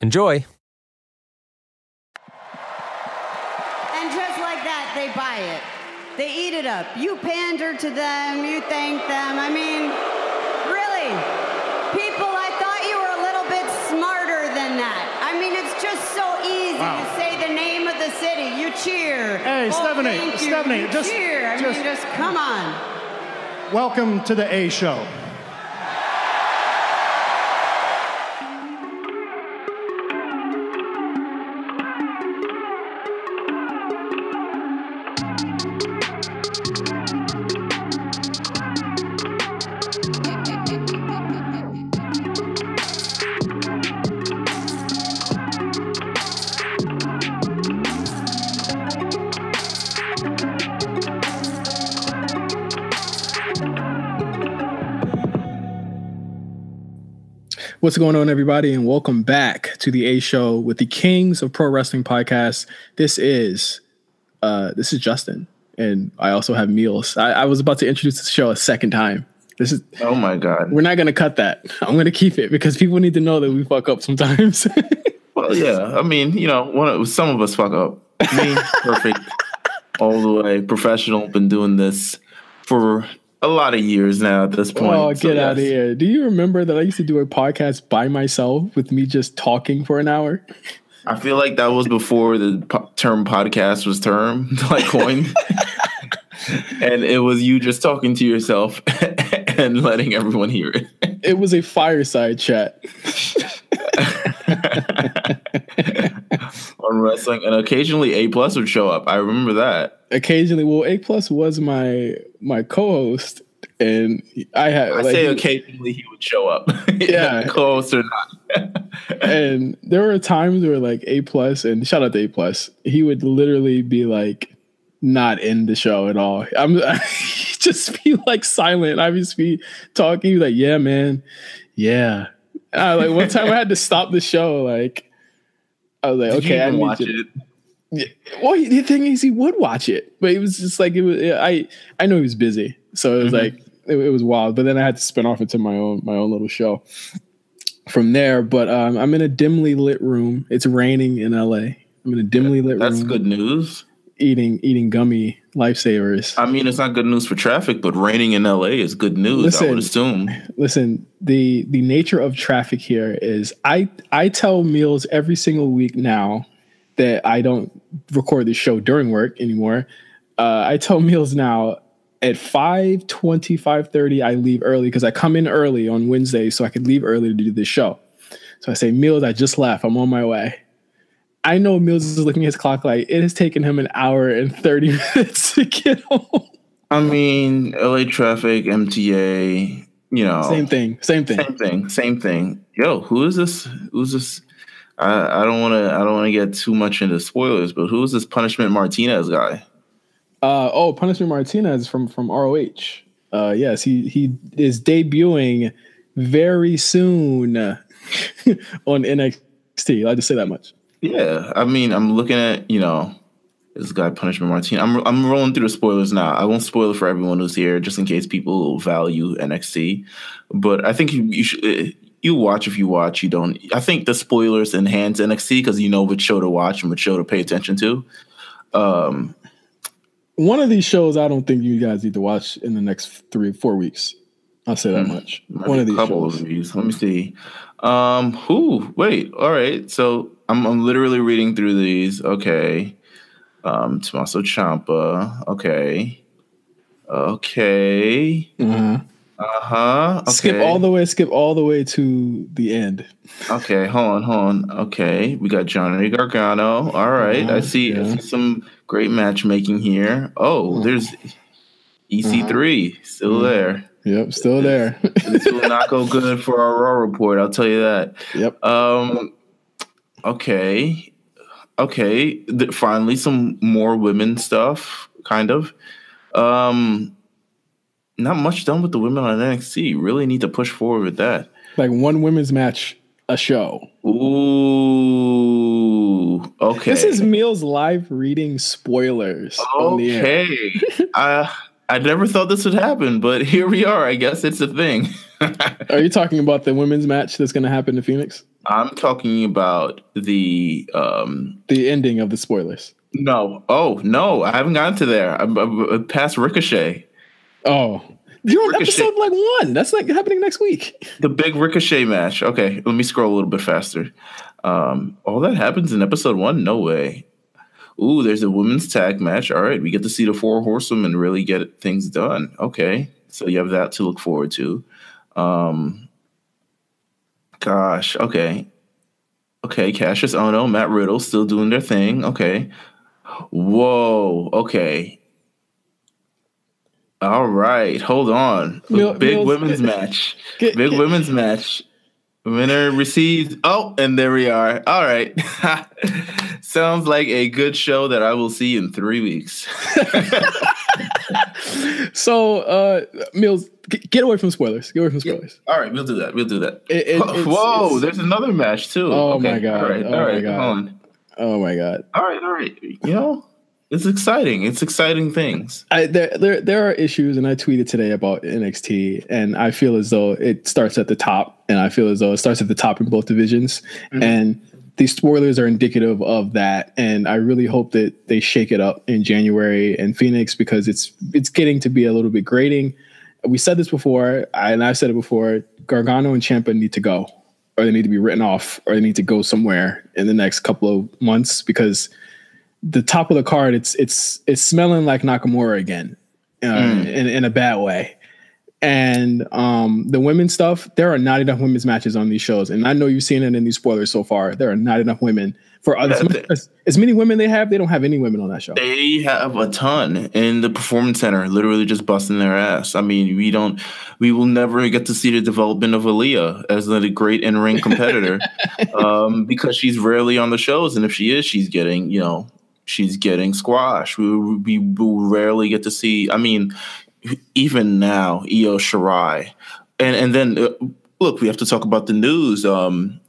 Enjoy. And just like that, they buy it. They eat it up. You pander to them, you thank them. I mean, really, people, I thought you were a little bit smarter than that. I mean, it's just so easy Wow. to say the name of the city. You cheer. Hey, Oh, Stephanie, thank you. Stephanie, you just- cheer. I just- mean, just come on. Welcome to the A Show. What's going on, everybody, and welcome back to the A Show with the Kings of Pro Wrestling Podcast. This is uh this is Justin, and I also have Meelz. I, I was about to introduce the show a second time. This is Oh my god. we're not gonna cut that. I'm gonna keep it because people need to know that we fuck up sometimes. Well, yeah. I mean, you know, one of, some of us fuck up. Me, perfect, all the way, professional. Been doing this for a lot of years now. At this point. oh, So, get out of here! Do you remember that I used to do a podcast by myself with me just talking for an hour? I feel like that was before the po- term podcast was termed, like coined, and it was you just talking to yourself and letting everyone hear it. It was a fireside chat. On wrestling, and occasionally A plus would show up. I remember that. Occasionally, well, A plus was my my co-host, and I had I like, say occasionally he would show up. Yeah. close or not. and there were times where like A plus and shout out to A plus, he would literally be like not in the show at all. I'm just be like silent. I just be talking like, yeah, man, yeah. Uh, like one time I had to stop the show. Like I was like, Did okay, I watch to- it? Well, the thing is, he would watch it, but it was just like it was. I I know he was busy, so it was Mhm. like it, it was wild. But then I had to spin off into my own my own little show from there. But um, I'm in a dimly lit room. It's raining in LA. I'm in a dimly lit room. That's room, good news. Eating eating gummy lifesavers. I mean, it's not good news for traffic, but raining in LA is good news. I Listen. would assume. Listen, the the nature of traffic here is I I tell Meelz every single week now that I don't record the show during work anymore. Uh, I tell Meelz now at 5 5.30 I leave early because I come in early on Wednesday so I could leave early to do the show. So I say, Meelz, I just left. I'm on my way. I know Meelz is looking at his clock like it has taken him an hour and 30 minutes to get home. I mean, LA traffic, MTA, you know, Same thing. Same thing. same thing, same thing. Yo, who is this? Who's this? I, I don't want to. I don't want to get too much into spoilers, but who is this Punishment Martinez guy? Uh, oh, Punishment Martinez from from ROH. Uh, yes, he he is debuting very soon on NXT. I'll just say that much. Yeah, I mean, I'm looking at you know this guy Punishment Martinez. I'm I'm rolling through the spoilers now. I won't spoil it for everyone who's here, just in case people value NXT. But I think you, you should. eh, You watch if you watch. You don't. I think the spoilers enhance NXT because you know which show to watch and which show to pay attention to. Um, One of these shows, I don't think you guys need to watch in the next three four weeks. I'll say that Hmm. much. One of these couple shows. of these. Let me see. Um, who? Wait. All right. So I'm I'm literally reading through these. Okay. Um, Tommaso Ciampa. Okay. Okay. Uh-huh. Uh huh. Okay. Skip all the way. Skip all the way to the end. Okay, hold on, hold on. Okay, we got Johnny Gargano. All right, I Uh-huh, see. I see some great matchmaking here. Oh, there's EC3 still Mhm. there. Yep, still there. This will not go good for our Raw report. I'll tell you that. yep. Um. Okay. Okay. Th- finally, some more women stuff. Kind of. Um. Not much done with the women on NXT. Really need to push forward with that. Like one women's match a show. Ooh. Okay. This is Meelz live reading spoilers on the air. okay. I I never thought this would happen, but here we are. I guess it's a thing. Are you talking about the women's match that's going to happen in Phoenix? I'm talking about the um The ending of the spoilers. no. Oh, no. I haven't gotten to there. I'm, I'm past Ricochet. Oh, you're on Ricochet. episode like one. That's like happening next week. The big Ricochet match. Okay, let me scroll a little bit faster. Um, all that happens in episode one? No way. Ooh, there's a women's tag match. All right, we get to see the four horsewomen really get things done. Okay, so you have that to look forward to. Um, gosh, okay, okay. Kassius oh Ohno, Matt Riddle, still doing their thing. Okay. Whoa. Okay. All right, hold on. Mil- big Meelz- women's uh, match. Big women's match. Winner receives. Oh, and there we are. All right. Sounds like a good show that I will see in three weeks. So, uh, Meelz, get away from spoilers. Get away from spoilers. All right, we'll do that. We'll do that. It- it- it's- Whoa, it's- there's another match too. Oh my God. All right. Oh all my right. God. Hold on. Oh my god. All right. All right. You know, it's exciting. It's exciting things. I, there, there, there are issues, and I tweeted today about NXT, and I feel as though it starts at the top, and I feel as though it starts at the top in both divisions, mm-hmm. and these spoilers are indicative of that. And I really hope that they shake it up in January and Phoenix because it's it's getting to be a little bit grating. We said this before, I, and I've said it before. Gargano and Ciampa need to go, or they need to be written off, or they need to go somewhere in the next couple of months because the top of the card, it's it's it's smelling like Nakamura again, uh, in in a bad way. And um, the women's stuff, there are not enough women's matches on these shows, and I know you've seen it in these spoilers so far. There are not enough women for as, Yeah, much, they- as, as many women they have. They don't have any women on that show. They have a ton in the performance center, literally just busting their ass. I mean, we don't, we will never get to see the development of Aliyah as a great in ring competitor um, because she's rarely on the shows, and if she is, she's getting, you know, she's getting squashed. We we will rarely get to see. I mean, even now, Io Shirai, and and then uh, look, we have to talk about the news. Um,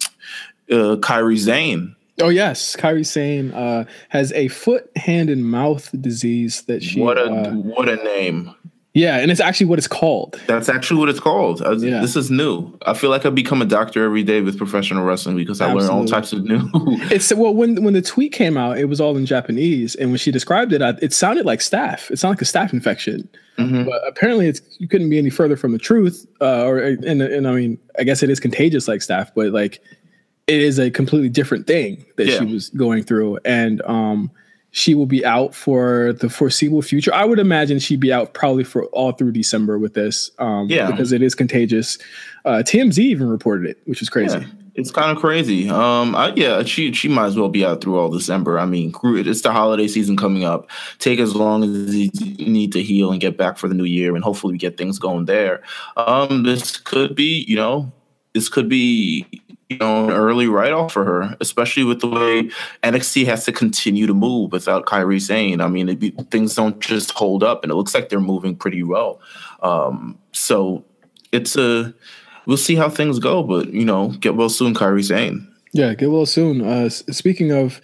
uh, Kairi Sane. Oh yes, Kairi Sane uh, has a foot, hand, and mouth disease that she. What a uh, what a name. Yeah, and it's actually what it's called. That's actually what it's called. Uh, Yeah. This is new. I feel like I become a doctor every day with professional wrestling because I learn all types of new. It's well when when the tweet came out, it was all in Japanese, and when she described it, I, it sounded like staph. It sounded like a staph infection, Mhm. but apparently, it's you couldn't be any further from the truth. Uh, or and and I mean, I guess it is contagious like staph, but like it is a completely different thing that she was going through, and um, she will be out for the foreseeable future. I would imagine she'd be out probably for all through December with this, um, Yeah. because it is contagious. Uh, TMZ even reported it, which is crazy. Yeah, it's kind of crazy. Um, I, yeah, she she might as well be out through all December. I mean, it's the holiday season coming up. Take as long as you need to heal and get back for the new year, and hopefully we get things going there. Um, this could be, you know, this could be. Know, an early write off for her, especially with the way NXT has to continue to move without Kairi Sane. I mean, be, things don't just hold up, and it looks like they're moving pretty well. Um, so it's a we'll see how things go, but you know, get well soon, Kairi Sane. Yeah, get well soon. Uh, speaking of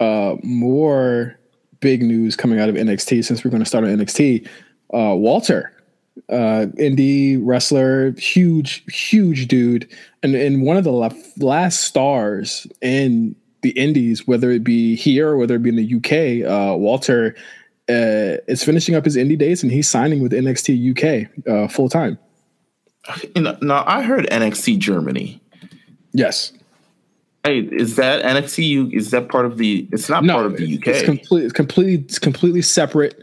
uh, more big news coming out of NXT, since we're going to start on NXT, uh, Walter, uh, indie wrestler, huge, huge dude, and, and one of the la- last stars in the Indies, whether it be here or whether it be in the UK. Uh, Walter uh, is finishing up his indie days, and he's signing with NXT UK uh, full time. Now I heard NXT Germany. Yes. Hey, is that NXT? Is that part of the? It's not no, part of the UK. It's, complete, it's completely, it's completely separate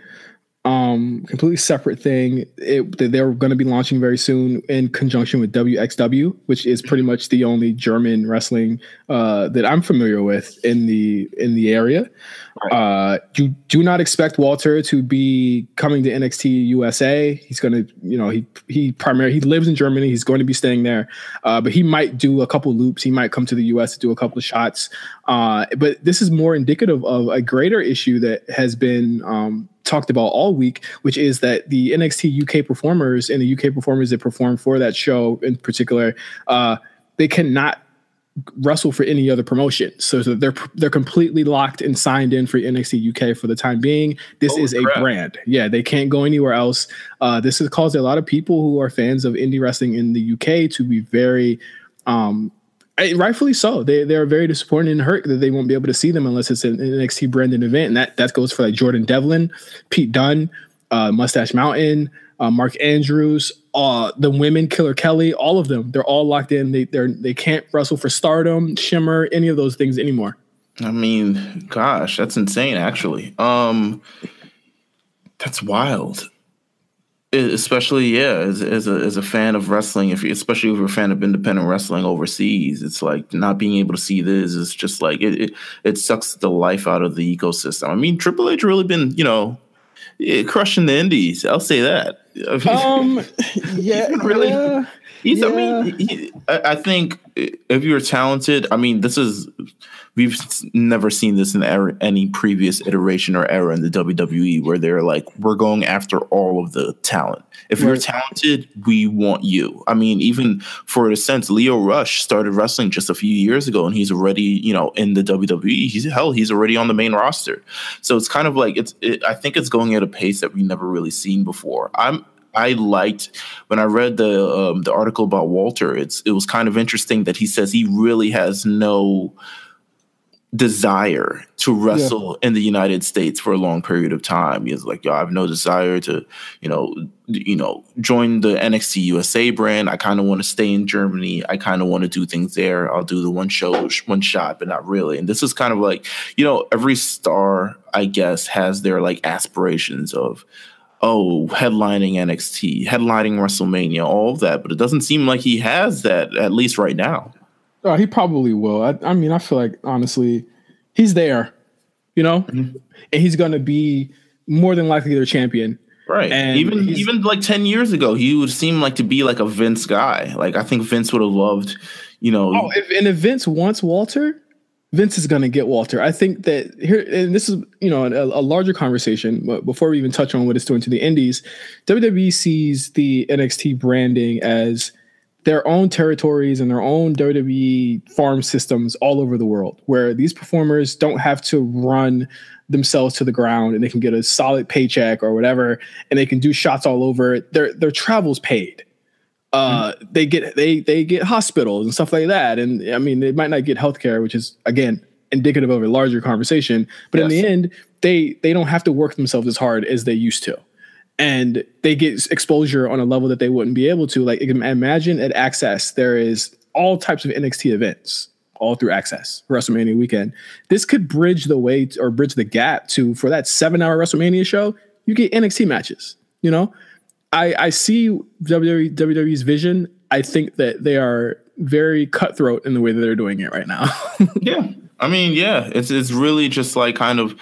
um completely separate thing. It, they're going to be launching very soon in conjunction with wxw which is pretty much the only german wrestling uh that i'm familiar with in the in the area. Right. uh you do not expect walter to be coming to nxt usa he's going to you know he he primarily he lives in germany. He's going to be staying there. Uh but he might do a couple loops. He might come to the us to do a couple of shots. Uh but this is more indicative of a greater issue that has been um talked about all week, which is that the NXT UK performers and the UK performers that perform for that show in particular, uh, they cannot wrestle for any other promotion. So, so, they're they're completely locked and signed in for NXT UK for the time being. This Holy is crap. a brand. Yeah, they can't go anywhere else. Uh, this has caused a lot of people who are fans of indie wrestling in the UK to be very um, rightfully so. They they are very disappointed and hurt that they won't be able to see them unless it's an NXT branded event, and that that goes for like Jordan Devlin, Pete Dunne, uh, Mustache Mountain, uh, Mark Andrews, uh, the women, Killer Kelly, all of them. They're all locked in. They they're they can't wrestle for Stardom, Shimmer, any of those things anymore. I mean, gosh, that's insane. Actually, um, that's wild especially yeah as, as a as a fan of wrestling if you especially if you're a fan of independent wrestling overseas it's like not being able to see this is just like it it, it sucks the life out of the ecosystem i mean triple h really been you know crushing the indies i'll say that um yeah really yeah, he's yeah. i mean he, I, I think if you're talented i mean this is we've never seen this in era, any previous iteration or era in the WWE where they're like, we're going after all of the talent. If right. you're talented, we want you. I mean, even for a sense, Lio Rush started wrestling just a few years ago, and he's already, you know, in the WWE. He's hell, he's already on the main roster. So it's kind of like it's. It, I think it's going at a pace that we've never really seen before. I'm I liked when I read the um, the article about Walter. It's it was kind of interesting that he says he really has no desire to wrestle yeah. in the United States for a long period of time. He's like, yo, I have no desire to, you know, you know, join the NXT USA brand. I kind of want to stay in Germany. I kind of want to do things there. I'll do the one show, one shot, but not really. And this is kind of like, you know, every star, I guess, has their like aspirations of, oh, headlining NXT, headlining WrestleMania, all of that. But it doesn't seem like he has that, at least right now. Oh, he probably will. I, I mean, I feel like honestly, he's there, you know, mm-hmm. and he's going to be more than likely their champion. Right. And even even like ten years ago, he would seem like to be like a Vince guy. Like I think Vince would have loved, you know. Oh, if, and if Vince wants Walter, Vince is going to get Walter. I think that here, and this is you know a, a, larger conversation. But before we even touch on what it's doing to the Indies, WWE sees the NXT branding as their own territories and their own WWE farm systems all over the world, where these performers don't have to run themselves to the ground and they can get a solid paycheck or whatever, and they can do shots all over. Their their travels paid. Uh, mm-hmm. they get they they get hospitals and stuff like that, and I mean they might not get healthcare, which is again indicative of a larger conversation. But yes. in the end, they they don't have to work themselves as hard as they used to and they get exposure on a level that they wouldn't be able to. Like imagine at Axxess, there is all types of NXT events all through Axxess WrestleMania weekend. This could bridge the way to, or bridge the gap to for that seven hour WrestleMania show. You get NXT matches. You know, I I see WWE, WWE's vision. I think that they are very cutthroat in the way that they're doing it right now. yeah, I mean, yeah, it's it's really just like kind of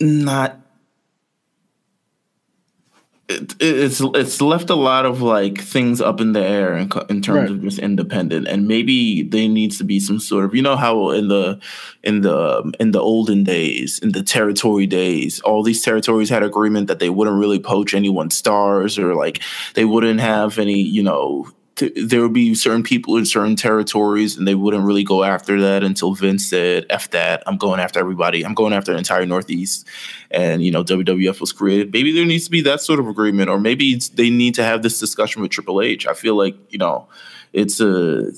not it, it's it's left a lot of like things up in the air in, in terms right. of just independent and maybe there needs to be some sort of you know how in the in the in the olden days in the territory days all these territories had agreement that they wouldn't really poach anyone's stars or like they wouldn't have any you know there would be certain people in certain territories and they wouldn't really go after that until Vince said, F that, I'm going after everybody. I'm going after the entire Northeast. And, you know, WWF was created. Maybe there needs to be that sort of agreement, or maybe they need to have this discussion with Triple H. I feel like, you know, it's a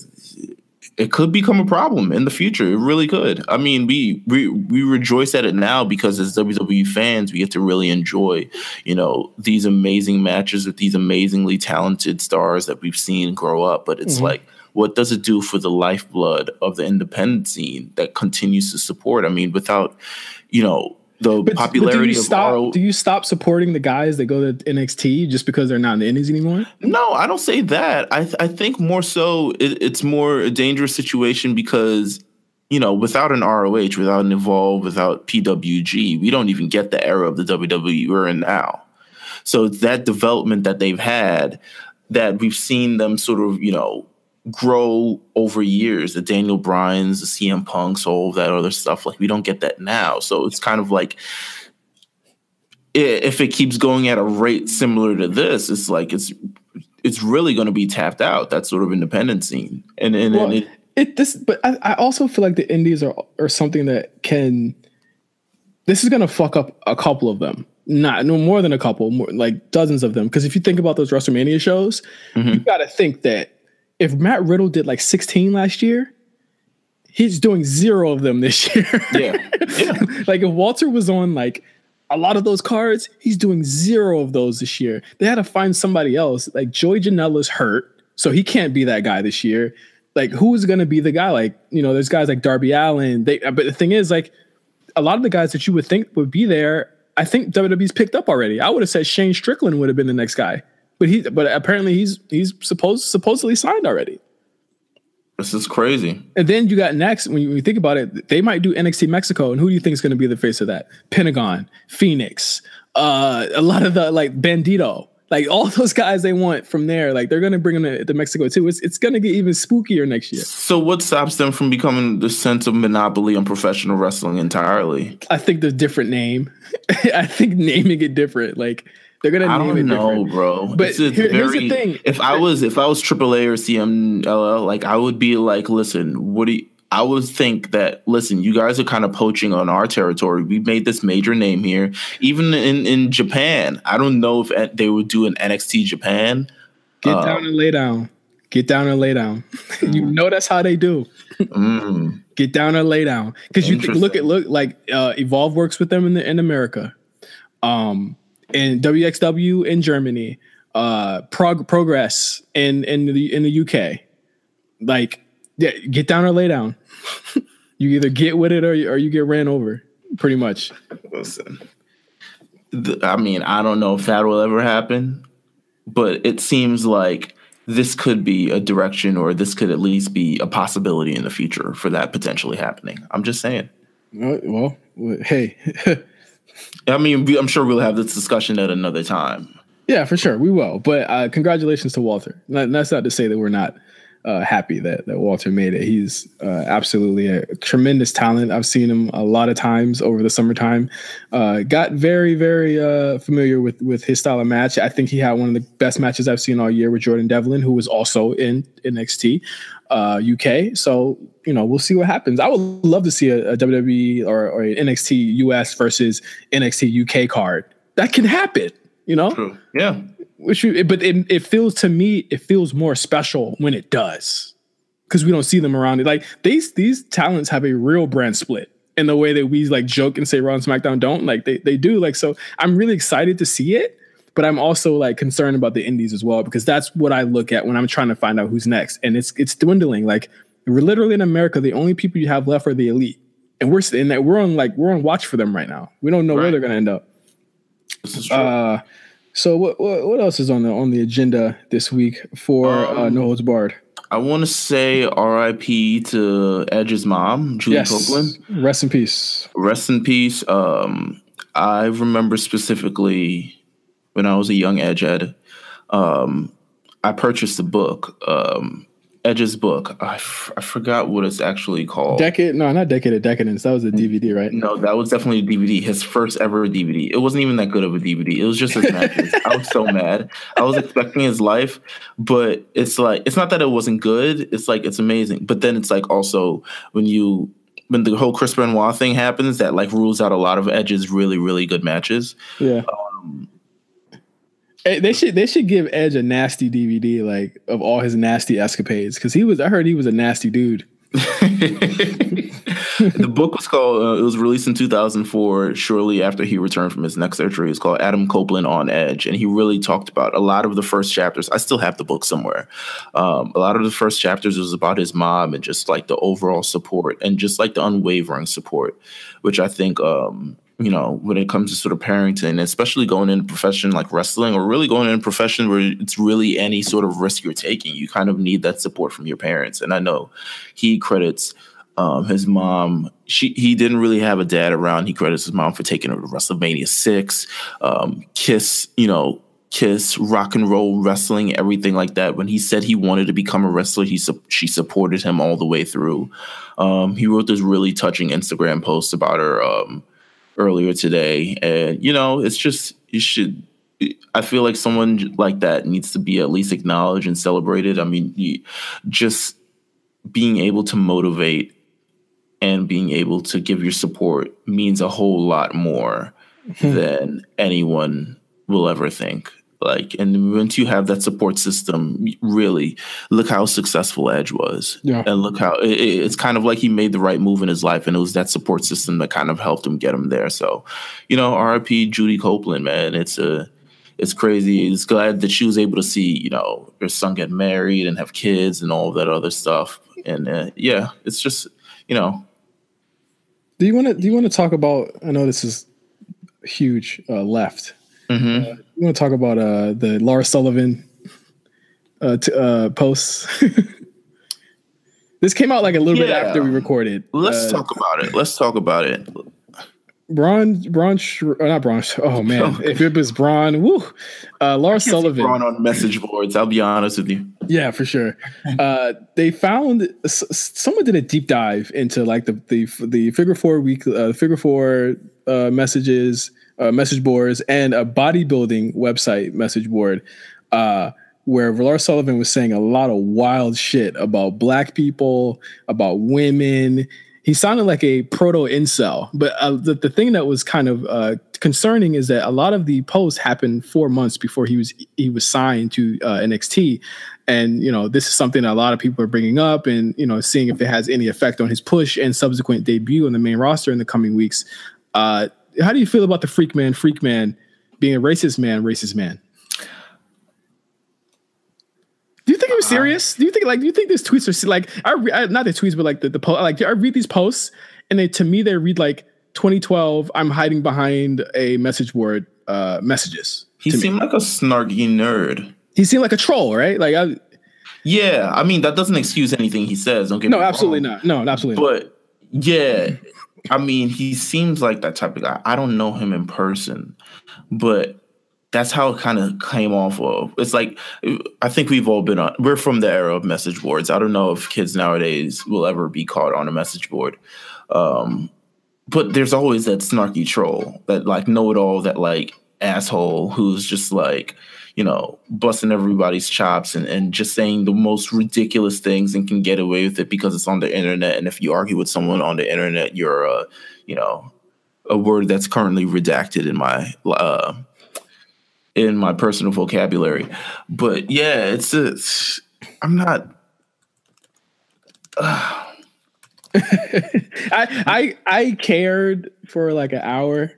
it could become a problem in the future. It really could. I mean, we we we rejoice at it now because as WWE fans, we get to really enjoy, you know, these amazing matches with these amazingly talented stars that we've seen grow up. But it's mm-hmm. like what does it do for the lifeblood of the independent scene that continues to support? I mean, without you know the But, popularity but do you of stop? RO Do you stop supporting the guys that go to NXT just because they're not in the Indies anymore? No, I don't say that. I th- I think more so it, it's more a dangerous situation because you know without an ROH, without an Evolve, without PWG, we don't even get the era of the WWE we're in now. So it's that development that they've had that we've seen them sort of you know grow over years. The Daniel Bryan's, the CM Punks, all of that other stuff. Like we don't get that now. So it's kind of like if it keeps going at a rate similar to this, it's like it's it's really going to be tapped out. That sort of independent scene, and and, Well, and it, it this, but I, I also feel like the Indies are are something that can. This is gonna fuck up a couple of them. Not no more than a couple, more like dozens of them. Because if you think about those WrestleMania shows, mm-hmm. you got to think that if Matt Riddle did like 16 last year, he's doing zero of them this year. yeah, yeah. like if Walter was on like a lot of those cards, he's doing zero of those this year. They had to find somebody else. Like Joey Janela's hurt, so he can't be that guy this year. Like who's gonna be the guy? Like you know, there's guys like Darby Allin. They, but the thing is, like a lot of the guys that you would think would be there, I think WWE's picked up already. I would have said Shane Strickland would have been the next guy, but he, but apparently he's he's supposed supposedly signed already. This is crazy. And then you got next, when you, when you think about it, they might do NXT Mexico. And who do you think is going to be the face of that? Pentagon, Fénix, uh, a lot of the like Bandito, like all those guys they want from there. Like they're going to bring them to, to Mexico too. It's, it's going to get even spookier next year. So what stops them from becoming the sense of monopoly on professional wrestling entirely? I think the different name. I think naming it different. Like they're going to I name don't it know, different. bro. But here- here's the thing. If I was if I was AAA or CMLL, like I would be like, listen, what do you, I would think that listen, you guys are kind of poaching on our territory. We made this major name here, even in in Japan. I don't know if they would do an NXT Japan. Get Uh, down and lay down. Get down and lay down. you know that's how they do. Mm, Get down and lay down. Because you think, look at look like uh, Evolve works with them in the in America, um, and WXW in Germany, uh, Prog- Progress in in the in the UK. Like, yeah, get down or lay down. you either get with it or you, or you get ran over. Pretty much. listen, the, I mean, I don't know if that will ever happen, but it seems like this could be a direction, or this could at least be a possibility in the future for that potentially happening. I'm just saying. Uh, well, hey, I mean, I'm sure we'll have this discussion at another time. Yeah, for sure, we will. But uh, congratulations to Walter. Not, that's not to say that we're not uh, happy that that Walter made it. He's uh, absolutely a tremendous talent. I've seen him a lot of times over the summertime. Uh, got very, very uh, familiar with with his style of match. I think he had one of the best matches I've seen all year with Jordan Devlin, who was also in NXT uh, UK. So you know, we'll see what happens. I would love to see a, a WWE or, or an NXT US versus NXT UK card. That can happen. You know, True. Yeah. which but it, it feels to me it feels more special when it does because we don't see them around it like these these talents have a real brand split in the way that we like joke and say Raw and SmackDown don't like they they do like so I'm really excited to see it but I'm also like concerned about the indies as well because that's what I look at when I'm trying to find out who's next and it's it's dwindling like we're literally in America the only people you have left are the elite and we're in that we're on like we're on watch for them right now we don't know where they're gonna end up This is true. uh, so what, what what else is on the on the agenda this week for uh, Um, No Holds Barred? I want to say R.I.P. to Edge's mom, Judy Yes, Copeland. rest in peace. rest in peace. Um, I remember specifically when I was a young Edgehead, um, I purchased the book, um, Edge's book. I, f- I forgot what it's actually called. Decade? No, not Decade of Decadence. That was a DVD, right? no, that was definitely a DVD. His first ever DVD. It wasn't even that good of a DVD. It was just his matches. I was so mad. I was expecting his life, but it's like it's not that it wasn't good. It's like it's amazing. But then it's like also when you when the whole Chris Benoit thing happens, that like rules out a lot of Edge's really really good matches. Yeah. Hey, they should they should give Edge a nasty DVD like of all his nasty escapades because he was I heard he was a nasty dude. the book was called. Uh, it was released in 2004, shortly after he returned from his neck surgery. It's called Adam Copeland on Edge, and he really talked about a lot of the first chapters. I still have the book somewhere. Um, a lot of the first chapters was about his mom and just like the overall support and just like the unwavering support, which I think um, you know, when it comes to sort of parenting, especially going into profession like wrestling or really going in a profession where it's really any sort of risk you're taking, you kind of need that support from your parents. And I know he credits um, his mom. She he didn't really have a dad around. He credits his mom for taking him to WrestleMania six, um, Kiss, you know, Kiss, rock and roll wrestling, everything like that. When he said he wanted to become a wrestler, he su- she supported him all the way through. Um, he wrote this really touching Instagram post about her um, earlier today. And, you know, it's just, you should, I feel like someone like that needs to be at least acknowledged and celebrated. I mean, you, just being able to motivate and being able to give your support means a whole lot more hmm. than anyone will ever think. Like, and once you have that support system, really look how successful Edge was. Yeah. And look how it, it's kind of like he made the right move in his life. And it was that support system that kind of helped him get him there. So, you know, RIP Judy Copeland, man. It's a, it's crazy. It's glad that she was able to see, you know, her son get married and have kids and all that other stuff. And uh, yeah, it's just, you know. Do you want to, do you want to talk about, I know this is huge uh, left Mm-hmm. Uh, you want to talk about uh, the Lars Sullivan uh, t- uh, posts? this came out like a little yeah. bit after we recorded. Let's uh, talk about it. Let's talk about it. Braun, Braun, uh, not Braun. Oh man, if it was Braun, woo, uh, Lars Sullivan. Braun on message boards. I'll be honest with you. Yeah, for sure. Uh, they found someone did a deep dive into like the the the figure four week, uh, figure four uh, messages uh, message boards and a bodybuilding website message board uh, where Lars Sullivan was saying a lot of wild shit about black people, about women. He sounded like a proto incel. But uh, the, the thing that was kind of uh, concerning is that a lot of the posts happened four months before he was he was signed to uh, NXT. And you know this is something that a lot of people are bringing up, and you know seeing if it has any effect on his push and subsequent debut on the main roster in the coming weeks. Uh, how do you feel about the freak man, freak man being a racist man, racist man? Do you think it was uh-huh. serious? Do you think like do you think these tweets are like I, I not the tweets but like the the post like I read these posts and they to me they read like 2012 I'm hiding behind a message board uh messages. He seemed me. like a snarky nerd. He seemed like a troll, right? Like I Yeah, I mean that doesn't excuse anything he says. Don't get no, absolutely wrong. not. No, absolutely. But not. yeah, I mean, he seems like that type of guy. I don't know him in person, but that's how it kind of came off of. It's like I think we've all been on. We're from the era of message boards. I don't know if kids nowadays will ever be caught on a message board. Um, but there's always that snarky troll, that like know it all, that like asshole who's just like you know, busting everybody's chops and, and just saying the most ridiculous things and can get away with it because it's on the internet. And if you argue with someone on the internet, you're a, you know, a word that's currently redacted in my uh, in my personal vocabulary. But yeah, it's a, I'm not. Uh. I I I cared for like an hour.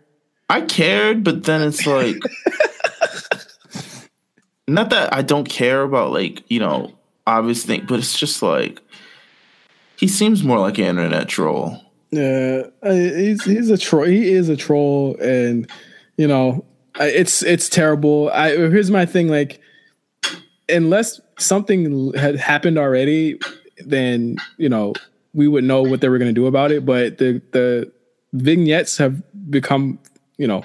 I cared, but then it's like not that I don't care about like you know obvious thing, but it's just like he seems more like an internet troll. Yeah, he's he's a troll. He is a troll, and you know it's it's terrible. I here's my thing: like unless something had happened already, then you know we would know what they were going to do about it. But the the vignettes have become you know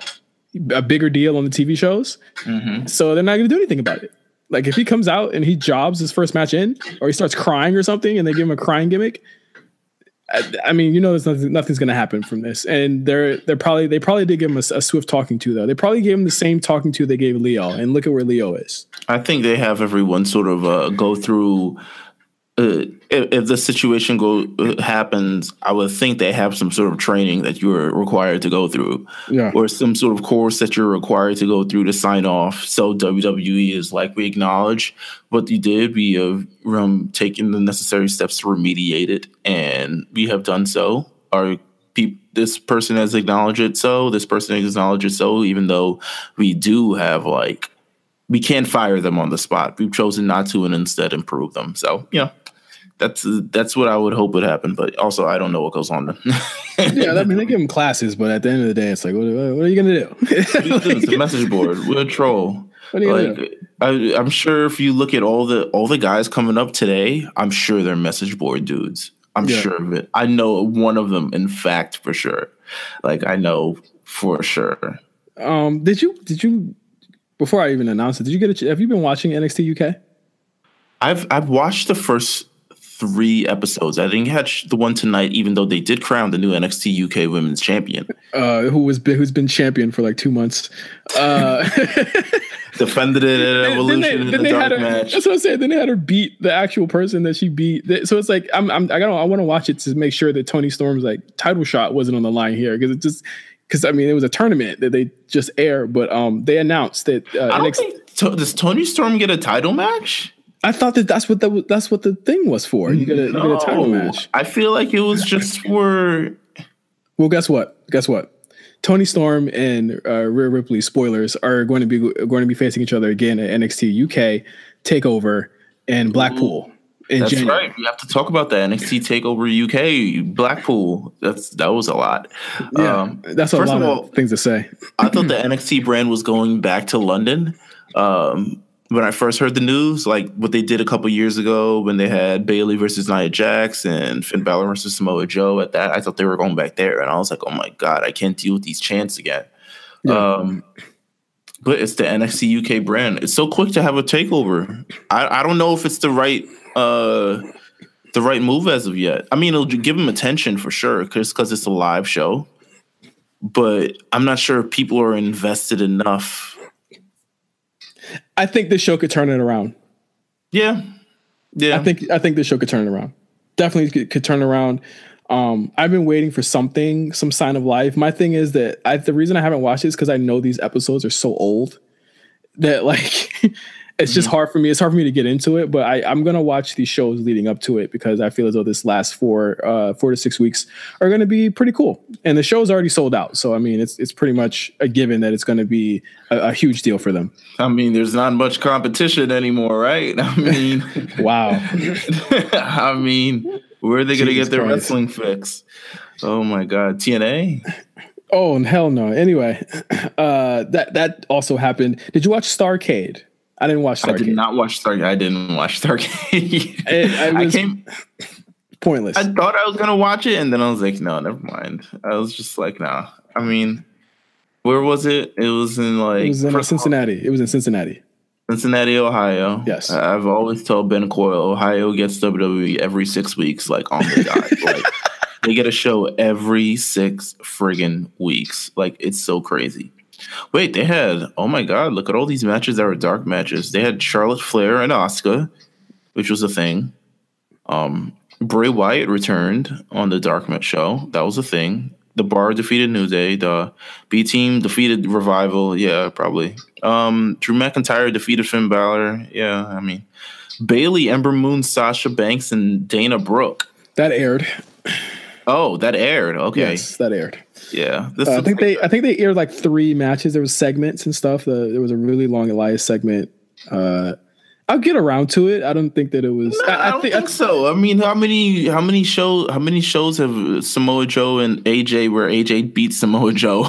a bigger deal on the TV shows. Mm-hmm. So they're not going to do anything about it. Like if he comes out and he jobs his first match in, or he starts crying or something, and they give him a crying gimmick. I, I mean, you know, there's nothing, nothing's going to happen from this. And they're they're probably they probably did give him a, a, swift talking to though. They probably gave him the same talking to they gave Lio, and look at where Lio is. I think they have everyone sort of uh, go through. Uh, if, if the situation go happens, I would think they have some sort of training that you're required to go through, Yeah. or some sort of course that you're required to go through to sign off. So WWE is like, we acknowledge what you did. We have um, taken the necessary steps to remediate it, and we have done so. Our peop- this person has acknowledged it so. This person has acknowledged it so. Even though we do have like we can't fire them on the spot. We've chosen not to and instead improve them. So, know, that's that's what I would hope would happen. But also, I don't know what goes on. There. Yeah, I mean they give them classes, but at the end of the day, it's like, what, what are you gonna do? it's a message board. We're a troll. What are you gonna Like I, I'm sure if you look at all the all the guys coming up today, I'm sure they're message board dudes. I'm Yeah. sure of it. I know one of them, in fact, for sure. Like I know for sure. Um, did you did you before I even announced it? Did you get a? Have you been watching NXT UK? I've I've watched the first three episodes. I didn't catch the one tonight, even though they did crown the new NXT UK Women's Champion. Uh, who was who's been champion for like two months? Uh, Defended it at then Evolution they, in then the dark her, match. That's what I'm saying. Then they had her beat the actual person that she beat. So it's like I'm, I'm I gotta I want to watch it to make sure that Toni Storm's like title shot wasn't on the line here because it just because I mean it was a tournament that they just aired, but um they announced that uh, NXT think does Toni Storm get a title match? I thought that that's what that was, that's what the thing was for. You get a, you get a title match. I feel like it was just for Well, guess what? Guess what? Toni Storm and uh, Rhea Ripley, spoilers, are going to be going to be facing each other again at NXT UK Takeover in Blackpool in That's January. right. We have to talk about the NXT Takeover UK Blackpool. That's that was a lot. Yeah, Um, that's a first lot of of, all- things to say. I thought the NXT brand was going back to London. Um, when I first heard the news, like what they did a couple years ago when they had Bayley versus Nia Jax and Finn Balor versus Samoa Joe at that, I thought they were going back there, and I was like, oh my god, I can't deal with these chants again. Yeah. Um, but it's the NXT UK brand. It's so quick to have a takeover. I, I don't know if it's the right uh the right move as of yet. I mean, it'll give them attention for sure, because because it's a live show. But I'm not sure if people are invested enough. I think this show could turn it around. Yeah, yeah. I think I think this show could turn it around. Definitely could, could turn around. Um, I've been waiting for something, some sign of life. My thing is that I, the reason I haven't watched it is because I know these episodes are so old that like it's just hard for me. It's hard for me to get into it. But I, I'm gonna watch these shows leading up to it because I feel as though this last four, uh, four to six weeks are gonna be pretty cool. And the show's already sold out, so I mean, it's it's pretty much a given that it's gonna be a, a huge deal for them. I mean, there's not much competition anymore, right? I mean, Wow. I mean, where are they going to Jesus get their Christ. wrestling fix? Oh my God, TNA. Oh and hell no. Anyway, uh, that that also happened. Did you watch Starcade? I didn't watch I did not watch Stargate. I didn't watch Stargate. It- I was- came. Pointless. I thought I was gonna watch it, and then I was like, no, never mind. I was just like, nah. I mean, where was it? It was in like it was in Cincinnati. It was in Cincinnati. Cincinnati, Ohio. Yes. I- I've always told Ben Coyle, Ohio gets WWE every six weeks, like on the dot. like they get a show every six friggin' weeks. Like it's so crazy. Wait, they had oh my god, look at all these matches that were dark matches. They had Charlotte Flair and Asuka, which was a thing. Um Bray Wyatt returned on the Dark Match show. That was a thing. The Bar defeated New Day. The B Team defeated Revival. Yeah, probably. Um, Drew McIntyre defeated Finn Balor. Yeah, I mean, Bayley, Ember Moon, Sasha Banks, and Dana Brooke. That aired. Oh, that aired. Okay, Yes, that aired. Yeah. Uh, I think they I think they aired like three matches. There was segments and stuff. The, there was a really long Elias segment. Uh, I'll get around to it. I don't think that it was. I, I, I don't think, think, so. I mean, how many how many shows how many shows have Samoa Joe and AJ where AJ beats Samoa Joe?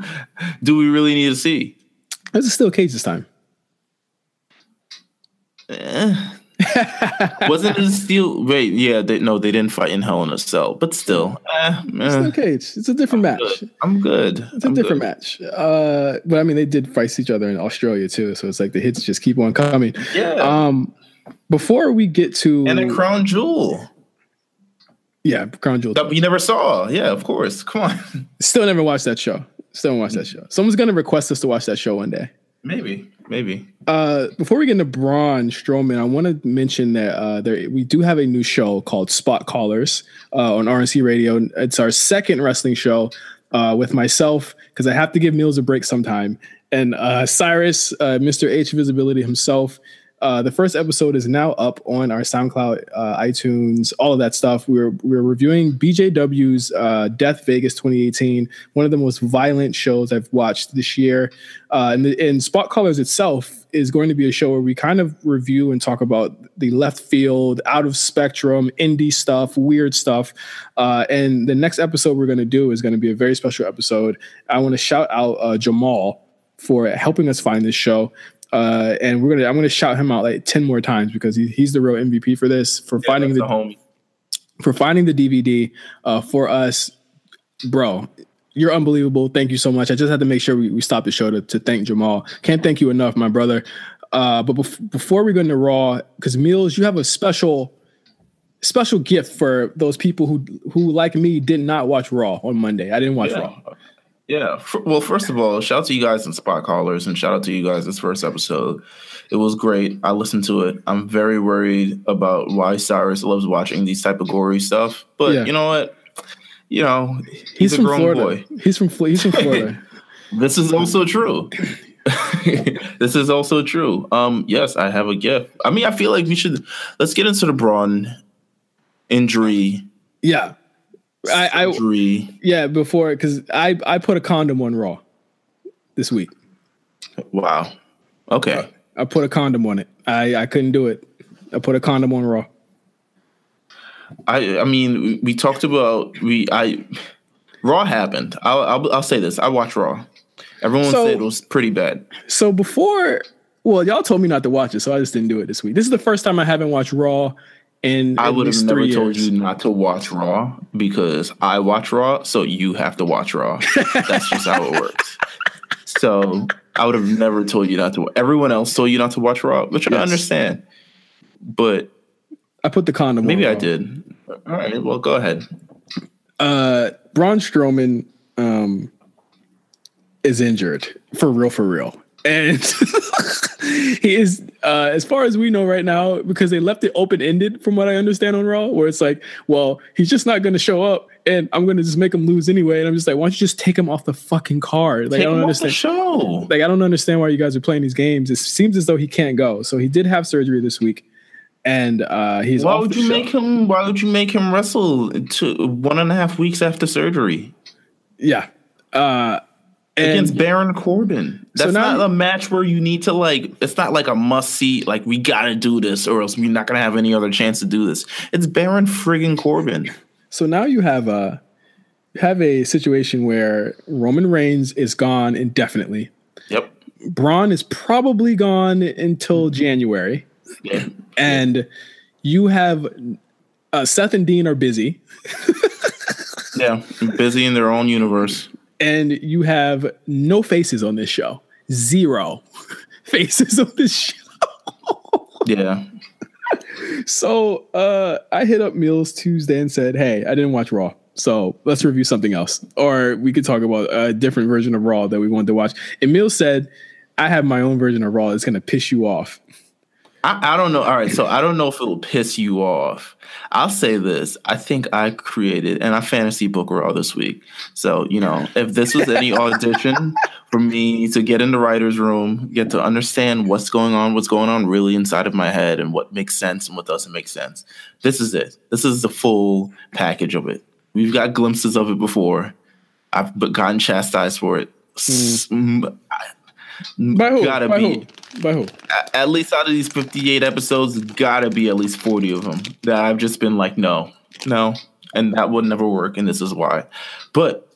Do we really need to see? this is still cage this time. Eh. Wasn't it a steel? Wait, yeah, they, no, they didn't fight in Hell in a Cell, but still, eh, eh, Still cage. It's a different match. good. I'm good. It's a different match. Uh, but I mean, they did fight each other in Australia too, so it's like the hits just keep on coming. Yeah, Um, before we get to and a crown jewel yeah, Crown Jewel, that we never saw. Yeah, of course. Come on. still never watched that show. Still haven't watched that show. Someone's gonna request us to watch that show one day. Maybe, maybe. Uh, before we get into Braun Strowman, I want to mention that uh, there we do have a new show called Spot Callers uh, on RNC Radio. It's our second wrestling show uh, with myself because I have to give Meelz a break sometime, and uh, Cyrus, uh, Mr. H Visibility himself. Uh, the first episode is now up on our SoundCloud, uh, iTunes, all of that stuff. We're we're reviewing BJW's uh, Death Vegas 2018, one of the most violent shows I've watched this year. Uh, and, the, and Spot Callers itself is going to be a show where we kind of review and talk about the left field, out of spectrum, indie stuff, weird stuff. Uh, and the next episode we're going to do is going to be a very special episode. I want to shout out Jamal for helping us find this show uh, and we're gonna I'm gonna shout him out like ten more times because he, he's the real MVP for this for yeah, finding the, the for finding the DVD uh, for us, bro. You're unbelievable. Thank you so much. I just had to make sure we, we stop the show to, to thank Jamal. Can't thank you enough, my brother. Uh, but bef- before we go into Raw, because Meelz, you have a special special gift for those people who who like me did not watch Raw on Monday. I didn't watch yeah. Raw. Yeah. Well, first of all, shout out to you guys and Spot Callers, and shout out to you guys this first episode. It was great. I listened to it. I'm very worried about why Cyrus loves watching these type of gory stuff, but yeah. you know what? You know, he's, he's a grown Florida. boy. He's from he's from Florida. this is also true. this is also true. Um, yes, I have a gift. I mean, I feel like we should let's get into the Braun injury. Yeah. I, I yeah before because I I put a condom on Raw this week. Wow. Okay. I, I put a condom on it. I I couldn't do it. I put a condom on Raw. I I mean we talked about we I Raw happened. I'll I'll, I'll say this. I watched Raw. Everyone so, said it was pretty bad. So before, well, y'all told me not to watch it, so I just didn't do it this week. This is the first time I haven't watched Raw in I would have never years. told you not to watch Raw because I watch Raw, so you have to watch Raw. That's just how it works. So I would have never told you not to. Everyone else told you not to watch Raw, which yes. I understand. But I put the condom. Maybe I did. All right. Well, go ahead. Uh, Braun Strowman um, is injured for real. For real and he is uh, as far as we know right now because they left it open ended from what i understand on raw where it's like well he's just not going to show up and i'm going to just make him lose anyway and i'm just like why don't you just take him off the fucking card? Like take i don't understand show. like i don't understand why you guys are playing these games. It seems as though he can't go. So he did have surgery this week and uh he's why would you show. make him why would you make him wrestle to one and a half weeks after surgery? Yeah. Uh and against Baron Corbin. That's so not a match where you need to like. It's not like a must see. Like we got to do this, or else we're not gonna have any other chance to do this. It's Baron friggin' Corbin. So now you have a have a situation where Roman Reigns is gone indefinitely. Yep. Braun is probably gone until. January. Yeah. And you have uh, Seth and Dean are busy. yeah, busy in their own universe and you have no faces on this show. Zero faces on this show. yeah. So uh, I hit up Meelz Tuesday and said, "Hey, I didn't watch Raw, so let's review something else, or we could talk about a different version of Raw that we wanted to watch." And Meelz said, "I have my own version of Raw that's going to piss you off." I, I, don't know. All right, so I don't know if it'll piss you off. I'll say this: I think I created and I fantasy book Raw this week. So you know, if this was any audition for me to get in the writers' room, get to understand what's going on, what's going on really inside of my head, and what makes sense and what doesn't make sense, this is it. This is the full package of it. We've got glimpses of it before. I've gotten chastised for it. Mm. By who? Gotta By be. Who? By who? At least out of these 58 episodes, gotta be at least 40 of them that I've just been like, no, no. And that would never work. And this is why. But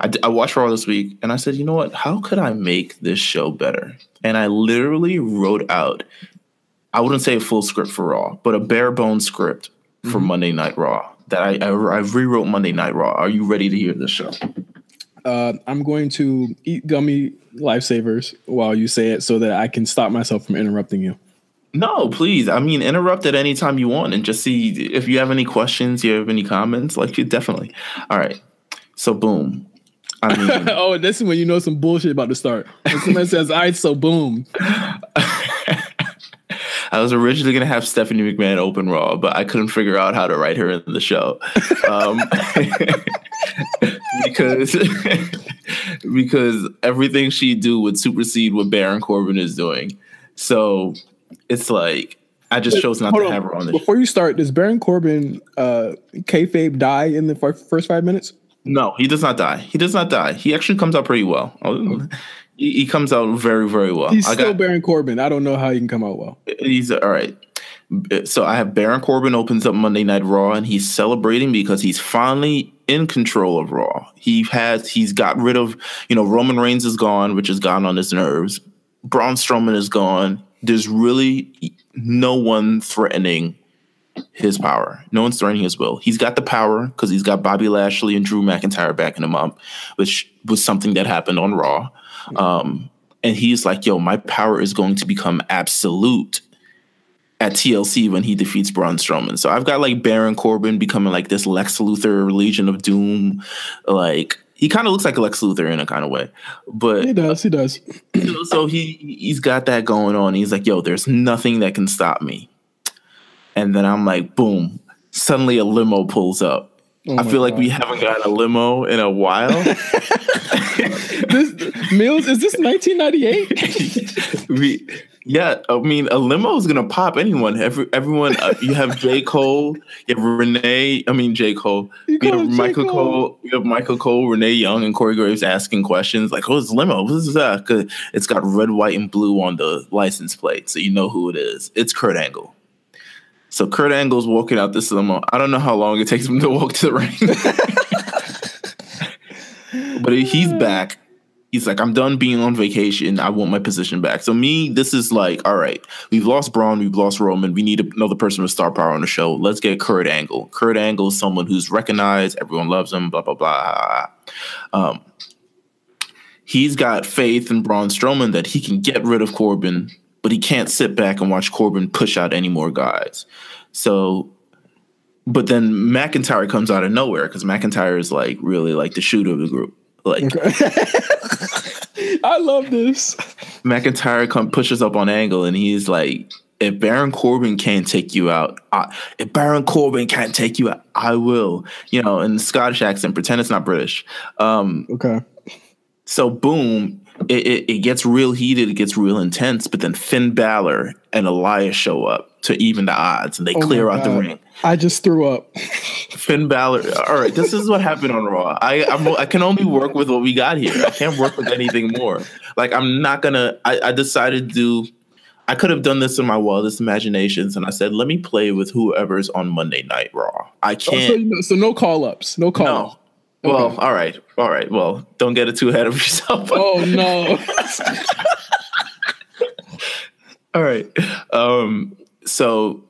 I, I watched Raw this week and I said, you know what? How could I make this show better? And I literally wrote out, I wouldn't say a full script for Raw, but a bare bones script for mm-hmm. Monday Night Raw that I, I, I rewrote Monday Night Raw. Are you ready to hear this show? Uh, I'm going to eat gummy lifesavers while you say it so that I can stop myself from interrupting you. No, please. I mean, interrupt at any time you want and just see if you have any questions, you have any comments, like you definitely. All right. So, boom. I mean, oh, this is when you know some bullshit about to start. When somebody says, "All right, so boom." I was originally going to have Stephanie McMahon open Raw, but I couldn't figure out how to write her in the show um, because because everything she do would supersede what Baron Corbin is doing. So it's like I just chose not Hold to on. have her on the. Before you start, does Baron Corbin uh, kayfabe die in the fir- first five minutes? No, he does not die. He does not die. He actually comes out pretty well. He, he comes out very very well. He's I still got Baron Corbin. I don't know how he can come out well. he's all right. So I have Baron Corbin opens up Monday Night Raw and he's celebrating because he's finally in control of Raw. He has he's got rid of you know Roman Reigns is gone, which has gotten on his nerves. Braun Strowman is gone. There's really no one threatening his power. No one's threatening his will. He's got the power because he's got Bobby Lashley and Drew McIntyre backing him up, which was something that happened on Raw. Um, and he's like, yo, my power is going to become absolute at TLC when he defeats Braun Strowman. So I've got like Baron Corbin becoming like this Lex Luthor Legion of Doom. Like he kind of looks like Lex Luthor in a kind of way. But He does. He does. so- so he he's got that going on. He's like, yo, there's nothing that can stop me. And then I'm like, boom. Suddenly a limo pulls up. Oh I feel like we haven't gotten a limo in a while. This, Meelz, is this 1998? we, yeah, I mean, a limo is gonna pop anyone. Every, everyone, uh, you have J. Cole, you have Renee. I mean, J. Cole. You You, have. Michael Cole? Cole. You have Michael Cole, Renee Young, and Corey Graves asking questions like, "What's limo? What is that?" 'Cause it's got red, white, and blue on the license plate, so you know who it is. It's Kurt Angle. So Kurt Angle's walking out this limo. I don't know how long it takes him to walk to the ring, but he's back. He's like, I'm done being on vacation. I want my position back. So me, this is like, all right, we've lost Braun, we've lost Roman. We need another person with star power on the show. Let's get Kurt Angle. Kurt Angle is someone who's recognized. Everyone loves him. Blah blah blah. Um, he's got faith in Braun Strowman that he can get rid of Corbin, but he can't sit back and watch Corbin push out any more guys. So, but then McIntyre comes out of nowhere because McIntyre is like really like the shooter of the group. Like I love this. McIntyre come pushes up on Angle and he's like, if Baron Corbin can't take you out, I, if Baron Corbin can't take you out, I will. You know, in Scottish accent, pretend it's not British. Um, Okay. so boom, it, it, it gets real heated, it gets real intense, but then Finn Balor and Elias show up to even the odds and they Oh clear out the ring. I just threw up. Finn Balor. All right, this is what happened on Raw. I I'm, I can only work with what we got here. I can't work with anything more. Like I'm not gonna. I, I decided to do. I could have done this in my wildest imaginations, and I said, let me play with whoever's on Monday Night Raw. I Oh, so, can't. you know- so no call ups. No call no. ups. Well, all right, all right. Well, don't get it too ahead of yourself. Oh no. All right. Um, so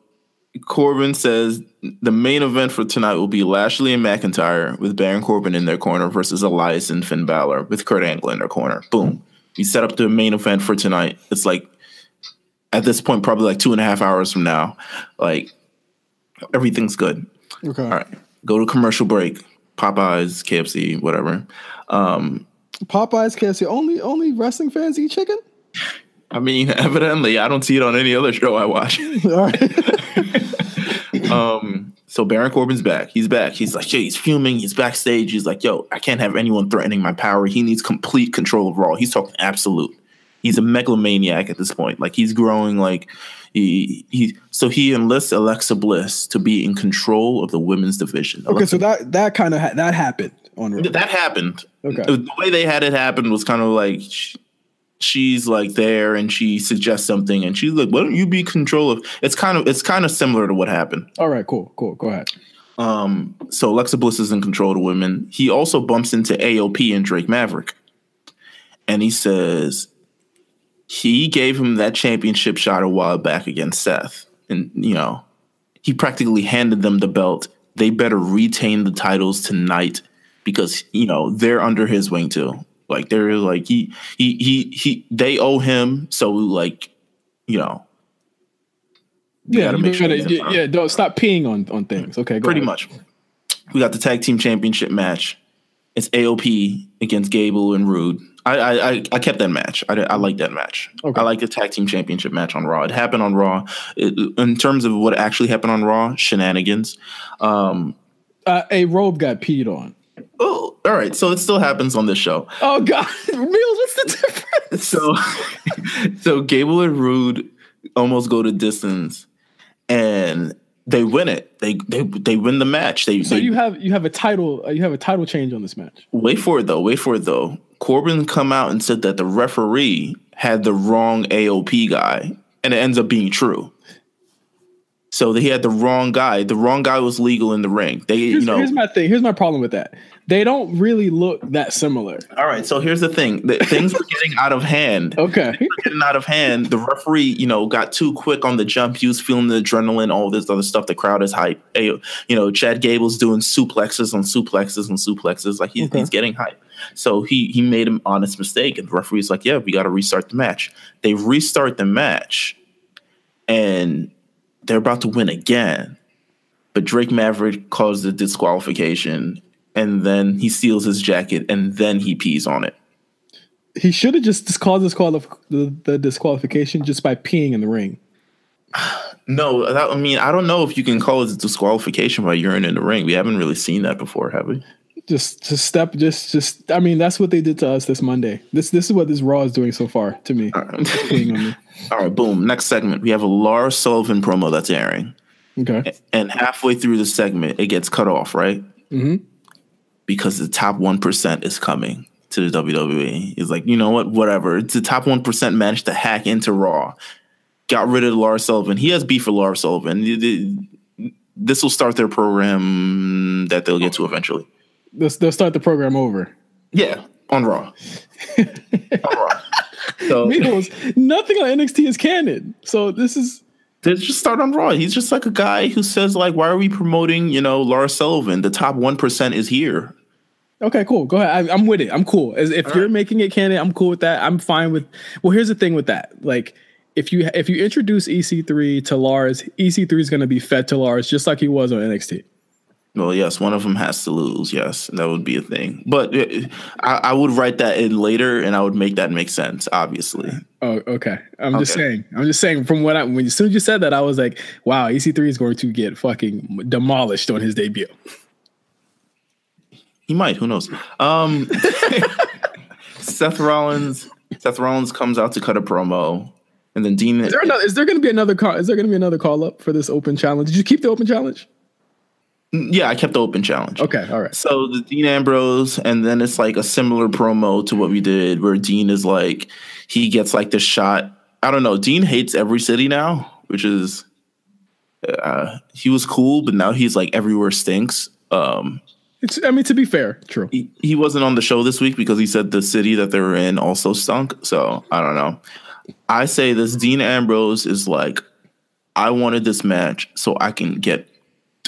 Corbin says the main event for tonight will be Lashley and McIntyre with Baron Corbin in their corner versus Elias and Finn Balor with Kurt Angle in their corner. Boom. We set up the main event for tonight. It's like at this point, probably like two and a half hours from now. Like everything's good. okay. All right. Go to commercial break. Popeyes, KFC, whatever. Um, Popeyes KFC. Only only wrestling fans eat chicken? I mean, evidently, I don't see it on any other show I watch. All right. Um, so Baron Corbin's back. He's back. He's like, yeah, he's fuming. He's backstage. He's like, yo, I can't have anyone threatening my power. He needs complete control of Raw. He's talking absolute. He's a megalomaniac at this point. Like he's growing. Like he he. So he enlists Alexa Bliss to be in control of the women's division. Okay, Alexa so that that kind of ha- that happened on Raw. that happened. Okay. The way they had it happen was kind of like she's like there and she suggests something and she's like, "Why don't you be control of?" It's kind of it's kind of similar to what happened. All right, cool, cool. Go ahead. Um, so Alexa Bliss is in control of the women. He also bumps into AOP and Drake Maverick, and he says he gave him that championship shot a while back against Seth, and you know he practically handed them the belt. They better retain the titles tonight because you know they're under his wing too. Like they're like he he he he they owe him. So like you know. Yeah, you make sure gotta- yeah, yeah, don't stop peeing on on things. Okay, go pretty ahead. much. We got the tag team championship match. It's AOP against Gable and Roode. I I, I kept that match. I, I like that match. Okay. I like the tag team championship match on Raw. It happened on Raw. It, in terms of what actually happened on Raw, shenanigans. Um, uh, a robe got peed on. Oh, all right. So it still happens on this show. Oh God, Meelz, what's the difference? So, so Gable and Roode almost go to distance, and they win it. They they they win the match. They so they, you have you have a title uh, you have a title change on this match. Wait for it though. Wait for it though. Corbin come out and said that the referee had the wrong AOP guy, and it ends up being true. So he had the wrong guy. The wrong guy was legal in the ring. They, here's, you know, here's my thing. Here's my problem with that. They don't really look that similar. All right. So here's the thing: the, things were getting out of hand. Okay, getting out of hand. The referee, you know, got too quick on the jump. He was feeling the adrenaline, all this other stuff. The crowd is hype. You know, Chad Gable's doing suplexes on suplexes and suplexes. Like he's, okay. he's getting hype. So he he made an honest mistake, and the referee's like, "Yeah, we got to restart the match." They restart the match, and they're about to win again. But Drake Maverick calls the disqualification, and then he steals his jacket, and then he pees on it. He should have just caused disqualif- the, the disqualification just by peeing in the ring. No, that, I mean I don't know if you can call it a disqualification by urine in the ring. We haven't really seen that before, have we? Just, just step, just, just. I mean, that's what they did to us this Monday. This, this is what this Raw is doing so far to me. Right, All right boom. Next segment, we have a Lars Sullivan promo that's airing. Okay. And halfway through the segment, it gets cut off, right? Mm-hmm because the top 1% is coming to the WWE. He's like, you know what? Whatever. It's the top 1% managed to hack into Raw, got rid of Lars Sullivan. He has beef for Lars Sullivan. This will start their program that they'll get to eventually. They'll, they'll start the program over. Yeah, on Raw. on Raw. So, nothing on NXT is canon. So this is they just start on Raw. He's just like a guy who says, like, why are we promoting, you know, Lars Sullivan? The top one percent is here. Okay, cool. Go ahead. I, am with it. I'm cool. As if All you're right. making it canon, I'm cool with that. I'm fine with. Well, here's the thing with that. Like, if you if you introduce EC3 to Lars, EC3 is going to be fed to Lars just like he was on NXT. Well, yes, one of them has to lose. Yes, that would be a thing. But uh, I, I, would write that in later, and I would make that make sense. Obviously. Oh, okay. I'm okay. just saying. I'm just saying. From what I when as soon as you said that, I was like, "Wow, EC3 is going to get fucking demolished on his debut." He might. Who knows? Um, Seth Rollins. Seth Rollins comes out to cut a promo, and then Dean. Is there, another, is there going to be another call? Is there going to be another call up for this open challenge? Did you keep the open challenge? Yeah, I kept the open challenge. Okay, all right. So the Dean Ambrose, and then it's like a similar promo to what we did, where Dean is like, he gets like the shot. I don't know. Dean hates every city now, which is, uh, he was cool, but now he's like everywhere stinks. Um, it's, I mean, to be fair, true. He, he wasn't on the show this week because he said the city that they were in also stunk. So I don't know. I say this Dean Ambrose is like, I wanted this match so I can get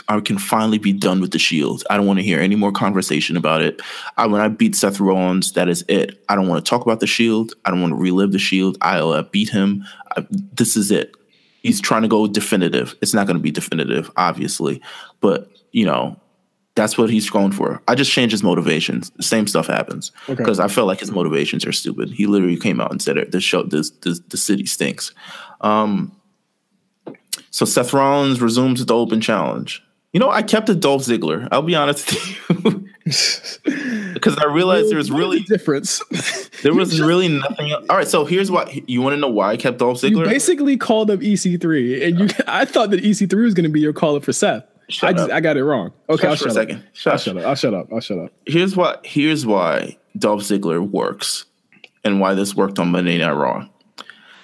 I can finally be done with the Shield. I don't want to hear any more conversation about it. I, when I beat Seth Rollins, that is it. I don't want to talk about the Shield. I don't want to relive the Shield. I'll uh, beat him. I, this is it. He's trying to go definitive. It's not going to be definitive, obviously, but you know that's what he's going for. I just changed his motivations. The same stuff happens because okay. I felt like his motivations are stupid. He literally came out and said it. This show, this, this the city stinks. Um, so Seth Rollins resumes the open challenge. You know, I kept a Dolph Ziggler. I'll be honest with you. Because I realized there was really the difference. there was really nothing. Else. All right, so here's why you want to know why I kept Dolph Ziggler. You basically called up EC3, and you. I thought that EC3 was going to be your caller for Seth. Shut I just up. I got it wrong. Okay, I'll shut, a second. Shut I'll shut up. I'll shut up. I'll shut up. Here's what. Here's why Dolph Ziggler works, and why this worked on Monday Night Raw.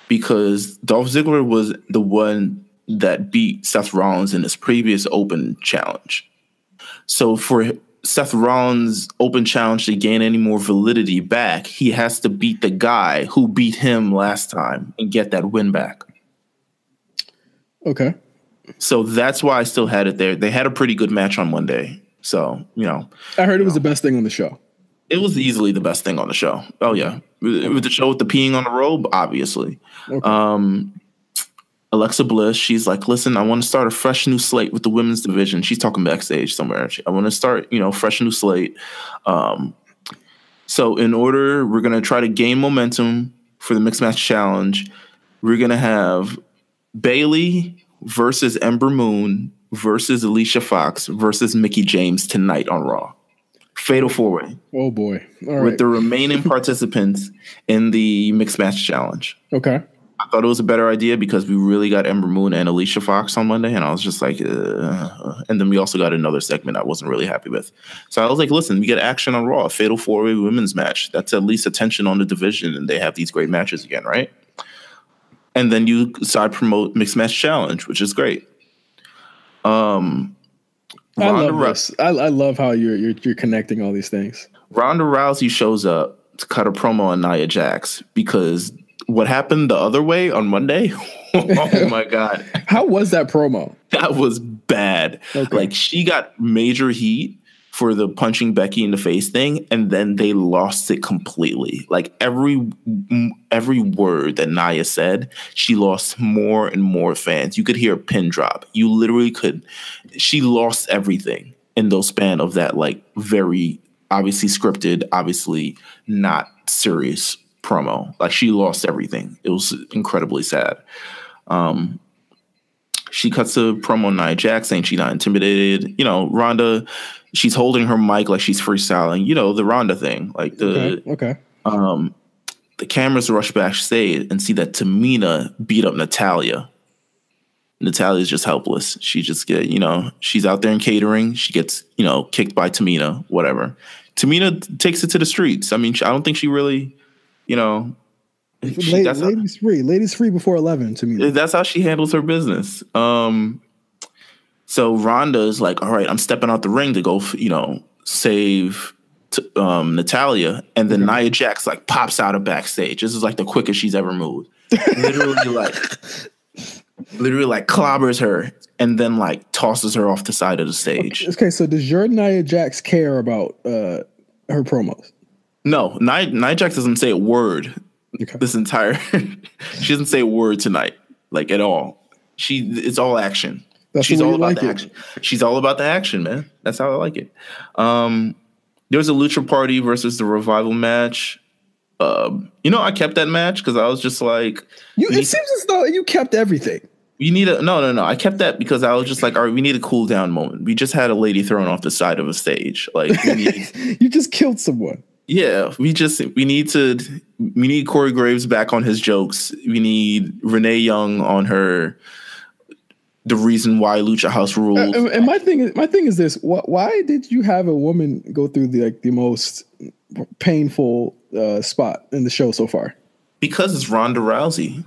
Because Dolph Ziggler was the one that beat Seth Rollins in his previous open challenge. So for Seth Rollins' open challenge to gain any more validity back, he has to beat the guy who beat him last time and get that win back. Okay. So that's why I still had it there. They had a pretty good match on Monday. So, you know. I heard it was know. the best thing on the show. It was easily the best thing on the show. Oh, yeah. With the show with the peeing on the robe, obviously. Okay. Um, Alexa Bliss, she's like, listen, I want to start a fresh new slate with the women's division. She's talking backstage somewhere. I want to start, you know, fresh new slate. Um, so in order, we're gonna try to gain momentum for the mixed match challenge. We're gonna have Bayley versus Ember Moon versus Alicia Fox versus Mickie James tonight on Raw. Fatal four way. Oh boy! All with right. the remaining participants in the mixed match challenge. Okay. I thought it was a better idea because we really got Ember Moon and Alicia Fox on Monday, and I was just like, uh, and then we also got another segment I wasn't really happy with. So I was like, listen, we get action on Raw, Fatal Four Way Women's match. That's at least attention on the division, and they have these great matches again, right? And then you side promote Mixed Match Challenge, which is great. Um, I love Rousey, this. I, I love how you're, you're you're connecting all these things. Ronda Rousey shows up to cut a promo on Nia Jax because what happened the other way on Monday? oh my god. How was that promo? That was bad. Okay. Like she got major heat for the punching Becky in the face thing and then they lost it completely. Like every every word that Nia said, she lost more and more fans. You could hear a pin drop. You literally could she lost everything in those span of that like very obviously scripted, obviously not serious promo. Like she lost everything. It was incredibly sad. Um, she cuts a promo Nia Jax saying she's not intimidated. You know, Ronda, she's holding her mic like she's freestyling. You know, the Ronda thing. Like the okay. okay. Um, the cameras rush back, backstage and see that Tamina beat up Natalya. Natalya's just helpless. She just get, you know, she's out there in catering. She gets, you know, kicked by Tamina, whatever. Tamina takes it to the streets. I mean, I don't think she really you know, she, ladies how, free, ladies free before eleven. To me, that's how she handles her business. Um, so Ronda is like, all right, I'm stepping out the ring to go, you know, save t- um, Natalya, and then okay. Nia Jax like pops out of backstage. This is like the quickest she's ever moved. literally, like, literally, like clobbers her, and then like tosses her off the side of the stage. Okay, okay so does your Nia Jax care about uh, her promos? No, Nia, Nia Jax doesn't say a word. Okay. This entire, she doesn't say a word tonight, like at all. She, it's all action. That's She's all about like the it. action. She's all about the action, man. That's how I like it. Um, there was a Lucha Party versus the Revival match. Um, you know, I kept that match because I was just like, you. It seems as though you kept everything. We need a no, no, no. I kept that because I was just like, all right, we need a cool down moment. We just had a lady thrown off the side of a stage. Like, need, you just killed someone. Yeah, we just we need to we need Corey Graves back on his jokes. We need Renee Young on her the reason why Lucha House rules. And, and my thing is my thing is this: why did you have a woman go through the like the most painful uh, spot in the show so far? Because it's Ronda Rousey.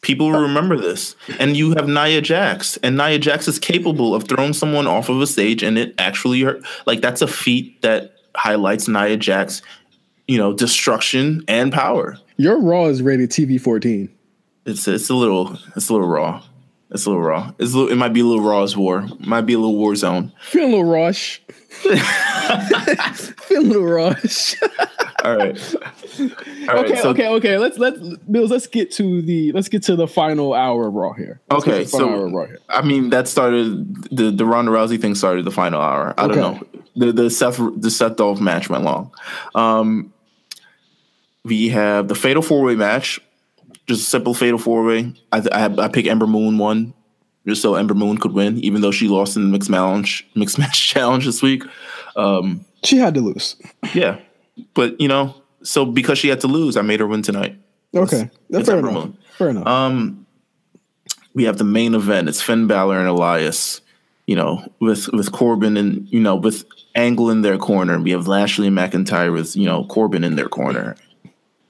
People will remember this. And you have Nia Jax, and Nia Jax is capable of throwing someone off of a stage and it actually hurt. Like that's a feat that highlights Nia Jax, you know, destruction and power. Your Raw is rated TV 14. It's it's a little it's a little raw. It's a little raw. It's a little, it might be a little raw as war. It might be a little war zone. Feel a little rush. Feel a little rush. All right. All right. Okay. So, okay. Okay. Let's let's Bills. Let's get to the let's get to the final hour of Raw here. Let's okay. So Raw here. I mean, that started the the Ronda Rousey thing started the final hour. I okay. don't know. The the Seth the Seth Dolph match went long. Um, we have the Fatal Four Way match. Just a simple Fatal Four Way. I I, I pick Ember Moon one just so Ember Moon could win, even though she lost in the mixed match mixed match challenge this week. Um, she had to lose. Yeah, but you know, so because she had to lose, I made her win tonight. Okay, that's fair enough. Moon. Fair enough. Um, we have the main event. It's Finn Balor and Elias. You know, with with Corbin and you know with Angle in their corner. We have Lashley and McIntyre with you know Corbin in their corner.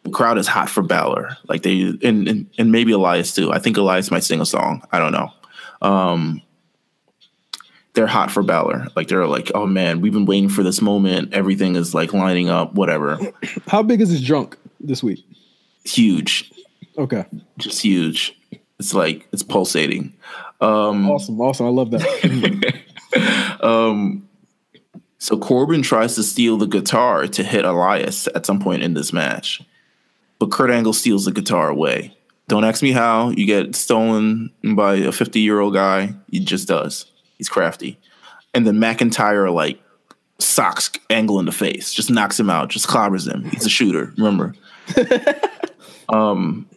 The crowd is hot for Balor. Like they and, and and maybe Elias too. I think Elias might sing a song. I don't know. Um, they're hot for Balor. Like they're like, oh man, we've been waiting for this moment. Everything is like lining up. Whatever. How big is this drunk this week? Huge. Okay. Just huge. It's like it's pulsating. Um, awesome, awesome. I love that. um, so Corbin tries to steal the guitar to hit Elias at some point in this match, but Kurt Angle steals the guitar away. Don't ask me how. You get stolen by a 50 year old guy. He just does. He's crafty. And then McIntyre like socks Angle in the face, just knocks him out, just clobbers him. He's a shooter. Remember. um.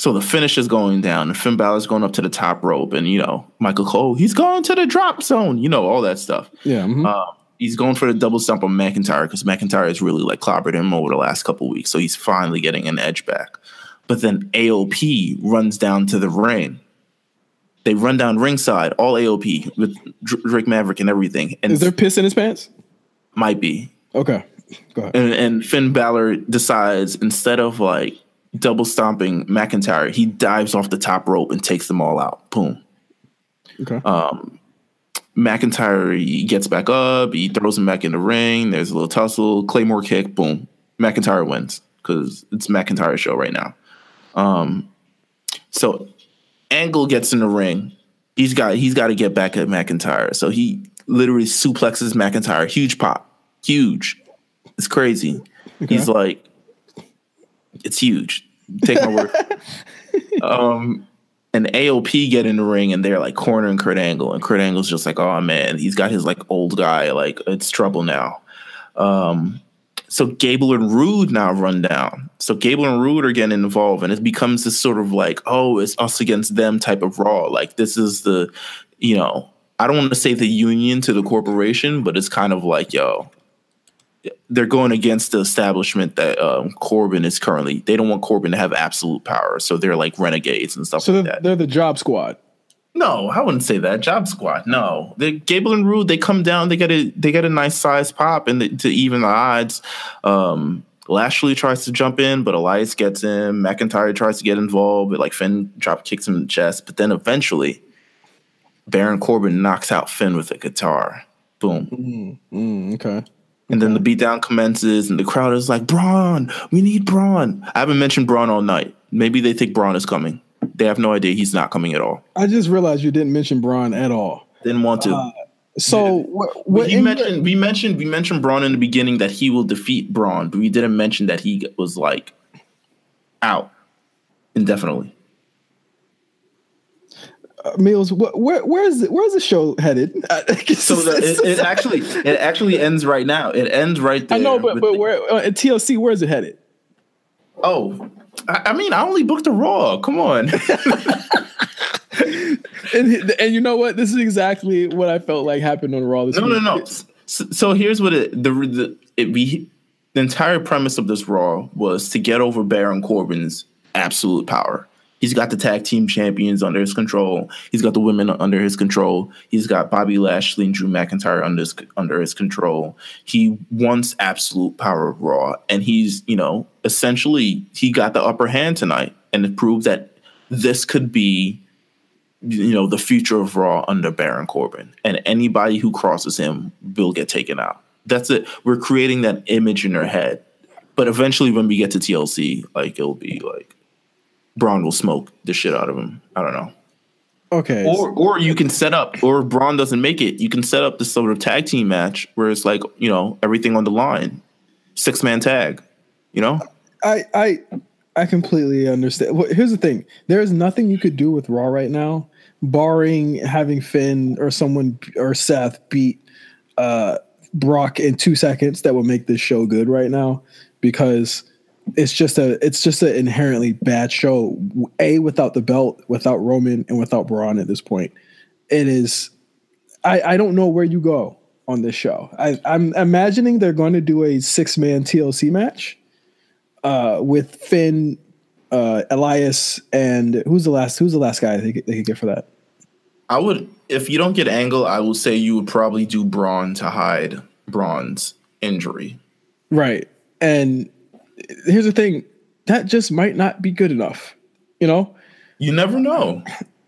So the finish is going down, and Finn Balor's going up to the top rope, and you know Michael Cole, he's going to the drop zone, you know all that stuff. Yeah. mhm. Uh, he's going for the double stomp on McIntyre because McIntyre has really like clobbered him over the last couple weeks, so he's finally getting an edge back. But then AOP runs down to the ring. They run down ringside, all AOP with Drake Maverick and everything, and Is there piss in his pants? might be. Okay. Go ahead. And, and Finn Balor decides instead of like double stomping McIntyre, he dives off the top rope and takes them all out. Boom. Okay. Um, McIntyre he gets back up, he throws him back in the ring. There's a little tussle, Claymore kick, boom. McIntyre wins because it's McIntyre's show right now. Um, so Angle gets in the ring. He's got he's got to get back at McIntyre. So he literally suplexes McIntyre. Huge pop, huge. It's crazy. He's like, it's huge. Take my word. um, and AOP get in the ring and they're like cornering Kurt Angle, and Kurt Angle's just like, oh man, he's got his like old guy, like it's trouble now. Um, so Gable and Roode now run down. So Gable and Roode are getting involved, and it becomes this sort of like, oh, it's us against them type of Raw. Like this is the, you know, I don't want to say the union to the corporation, but it's kind of like, yo, they're going against the establishment that um, Corbin is currently. They don't want Corbin to have absolute power, so they're like renegades and stuff So like they're, that. they're the job squad. No, I wouldn't say that. Job Squad. No, the Gable and Roode. They come down. They get a they get a nice size pop, and the, to even the odds. Um, Lashley tries to jump in, but Elias gets him. McIntyre tries to get involved, but like Finn drop kicks him in the chest. But then eventually, Baron Corbin knocks out Finn with a guitar. Boom. Mm, okay. And then the beatdown commences, and the crowd is like, Braun, we need Braun. I haven't mentioned Braun all night. Maybe they think Braun is coming. They have no idea he's not coming at all. I just realized you didn't mention Braun at all. Didn't want to. Uh, So what? what your- mentioned we mentioned we mentioned Braun in the beginning that he will defeat Braun, but we didn't mention that he was like out indefinitely. Uh, Meelz. Wh- where where's the, where's the show headed? So the, it, it actually it actually ends right now. It ends right there. I know, but but the- where uh, TLC? Where is it headed? Oh, I, I mean, I only booked a Raw. Come on. And and you know what? This is exactly what I felt like happened on Raw this No, week. no, no. So, so here's what it the the it we the entire premise of this Raw was to get over Baron Corbin's absolute power. He's got the tag team champions under his control. He's got the women under his control. He's got Bobby Lashley and Drew McIntyre under his under his control. He wants absolute power of Raw, and he's you know essentially he got the upper hand tonight, and it proved that this could be you know the future of Raw under Baron Corbin, and anybody who crosses him will get taken out. That's it. We're creating that image in their head, but eventually, when we get to TLC, like it'll be like Braun will smoke the shit out of him. I don't know. Okay. Or or you can set up, or if Braun doesn't make it, you can set up this sort of tag team match where it's like you know everything on the line, six man tag. You know, I I I completely understand. Well, here's the thing: there is nothing you could do with Raw right now, barring having Finn or someone or Seth beat uh, Brock in two seconds. That would make this show good right now because it's just a it's just an inherently bad show. A without the belt, without Roman, and without Braun at this point, it is. I I don't know where you go on this show. I, I'm imagining they're going to do a six man TLC match uh, with Finn, uh, Elias, and who's the last? Who's the last guy they could, they could get for that? I would if you don't get Angle, I will say you would probably do Braun to hide Braun's injury. Right. And here's the thing: that just might not be good enough. You know, You never know.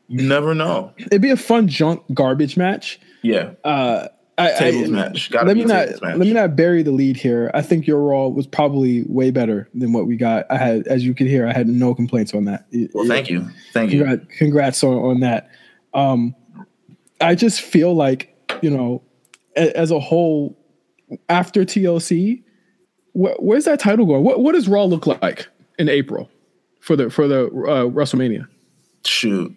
You never know. it'd be a fun junk garbage match. Yeah. Uh, I, Tables I, match. Gotta let me not let me not bury the lead here. I think your Raw was probably way better than what we got. I had, as you could hear, I had no complaints on that. Well, thank you. Thank you. Congrats, congrats on, on that. Um, I just feel like, you know, as a whole, after TLC, wh- where's that title going? What, what does Raw look like in April? for the for the uh, WrestleMania. Shoot.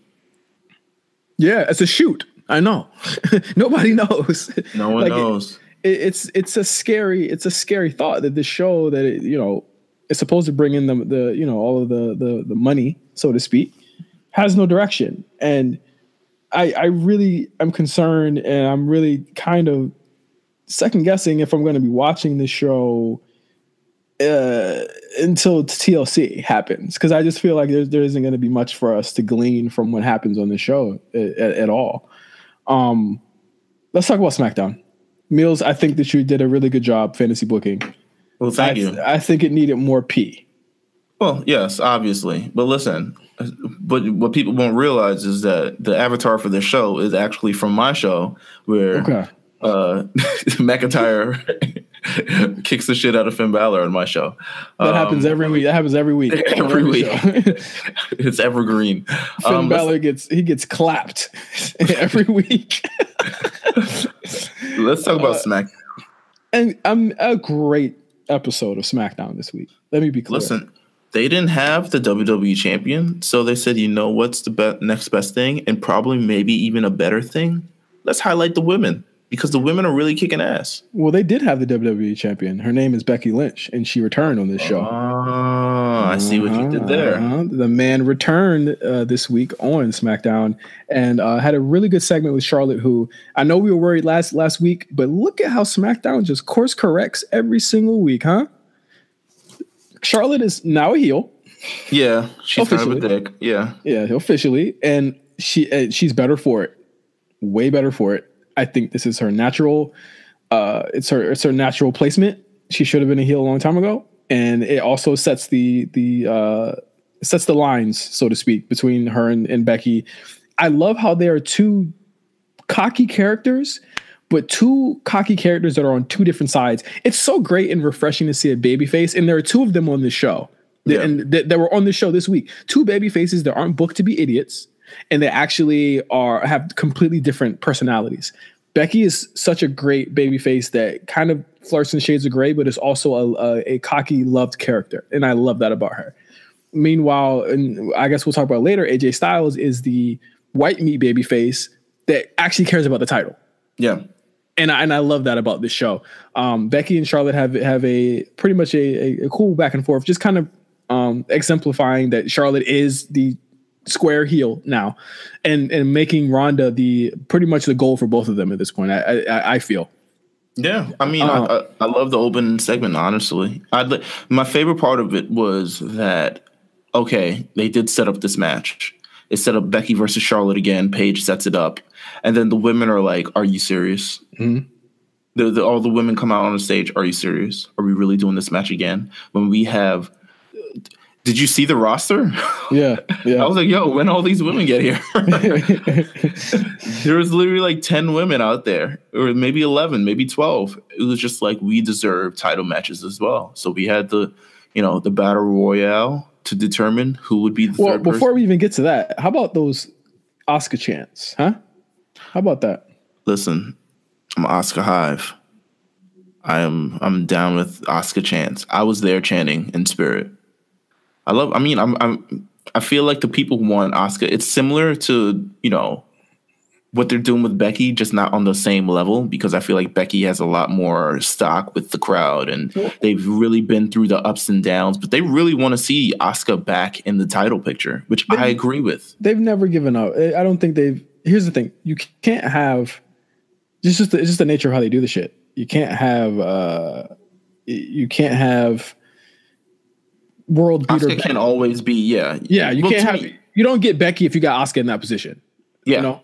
Yeah, it's a shoot. I know. Nobody knows. No one Like, knows. It, it's it's a scary it's a scary thought that this show that it, you know is supposed to bring in the the you know all of the the the money so to speak has no direction and I I really am concerned and I'm really kind of second guessing if I'm going to be watching this show uh, until TLC happens because I just feel like there there isn't going to be much for us to glean from what happens on the show at, at, at all. Um, let's talk about SmackDown. Meelz, I think that you did a really good job fantasy booking. Well, thank I, you. I think it needed more P. Well, yes, obviously. But listen, but what people won't realize is that the avatar for this show is actually from my show where Okay. uh McIntyre kicks the shit out of Finn Balor on my show. That Um, happens every week. That happens every week. every week. it's evergreen. Finn Um, Balor gets he gets clapped every week. let's talk Uh, about Smack. and I'm a great episode of SmackDown this week. Let me be clear. Listen, they didn't have the WWE champion, so they said, you know what's the be- next best thing, and probably maybe even a better thing. Let's highlight the women because the women are really kicking ass. Well, they did have the WWE champion. Her name is Becky Lynch, and she returned on this show. Ah, I see what you did there. Uh-huh. The man returned uh, this week on SmackDown and uh, had a really good segment with Charlotte. Who I know we were worried last last week, but look at how SmackDown just course corrects every single week, huh? Charlotte is now a heel. Yeah, she's kind of a Officially. dick. Yeah, Yeah, officially, and she uh, she's better for it. Way better for it. I think this is her natural. Uh, it's her it's her natural placement. She should have been a heel a long time ago, and it also sets the the uh, sets the lines, so to speak, between her and, and Becky. I love how they are two cocky characters, but two cocky characters that are on two different sides. It's so great and refreshing to see a baby face, and there are two of them on this show. Yeah. And that, that were on the show this week. Two baby faces that aren't booked to be idiots, and they actually are have completely different personalities. Becky is such a great baby face that kind of flirts in shades of gray, but is also a, a, a cocky, loved character, and I love that about her. Meanwhile, and I guess we'll talk about later. AJ Styles is the white meat baby face that actually cares about the title yeah. and I, and I love that about this show. Um, Becky and Charlotte have have a pretty much a, a, a cool back and forth, just kind of um, exemplifying that Charlotte is the square heel now, and and making Ronda the pretty much the goal for both of them at this point. I I, I feel. Yeah, I mean, Uh, I, I, I love the open segment. Honestly, I my favorite part of it was that okay, they did set up this match. They set up Becky versus Charlotte again. Paige sets it up, and then the women are like, "Are you serious?" Mhm. The, the, all the women come out on the stage. Are you serious? Are we really doing this match again? When we have, did you see the roster? Yeah, yeah. I was like, "Yo, when all these women get here?" there was literally like 10 women out there or maybe 11 maybe 12 it was just like we deserve title matches as well so we had the you know the battle royale to determine who would be the well, before person. we even get to that, how about those Asuka chants, huh? How about that? listen i'm Asuka hive i am i'm down with Asuka chants i was there chanting in spirit i love i mean i'm i'm i feel like the people who want Asuka it's similar to you know what they're doing with Becky, just not on the same level, because I feel like Becky has a lot more stock with the crowd and they've really been through the ups and downs, but they really want to see Asuka back in the title picture, which I agree with. they've never given up. I don't think they've. Here's the thing: you can't have. It's just the, it's just the nature of how they do the shit. You can't have. uh You can't have. World beater. Asuka can always be, yeah. yeah, you Well, can't have. me- You don't get Becky if you got Asuka in that position. yeah. You know,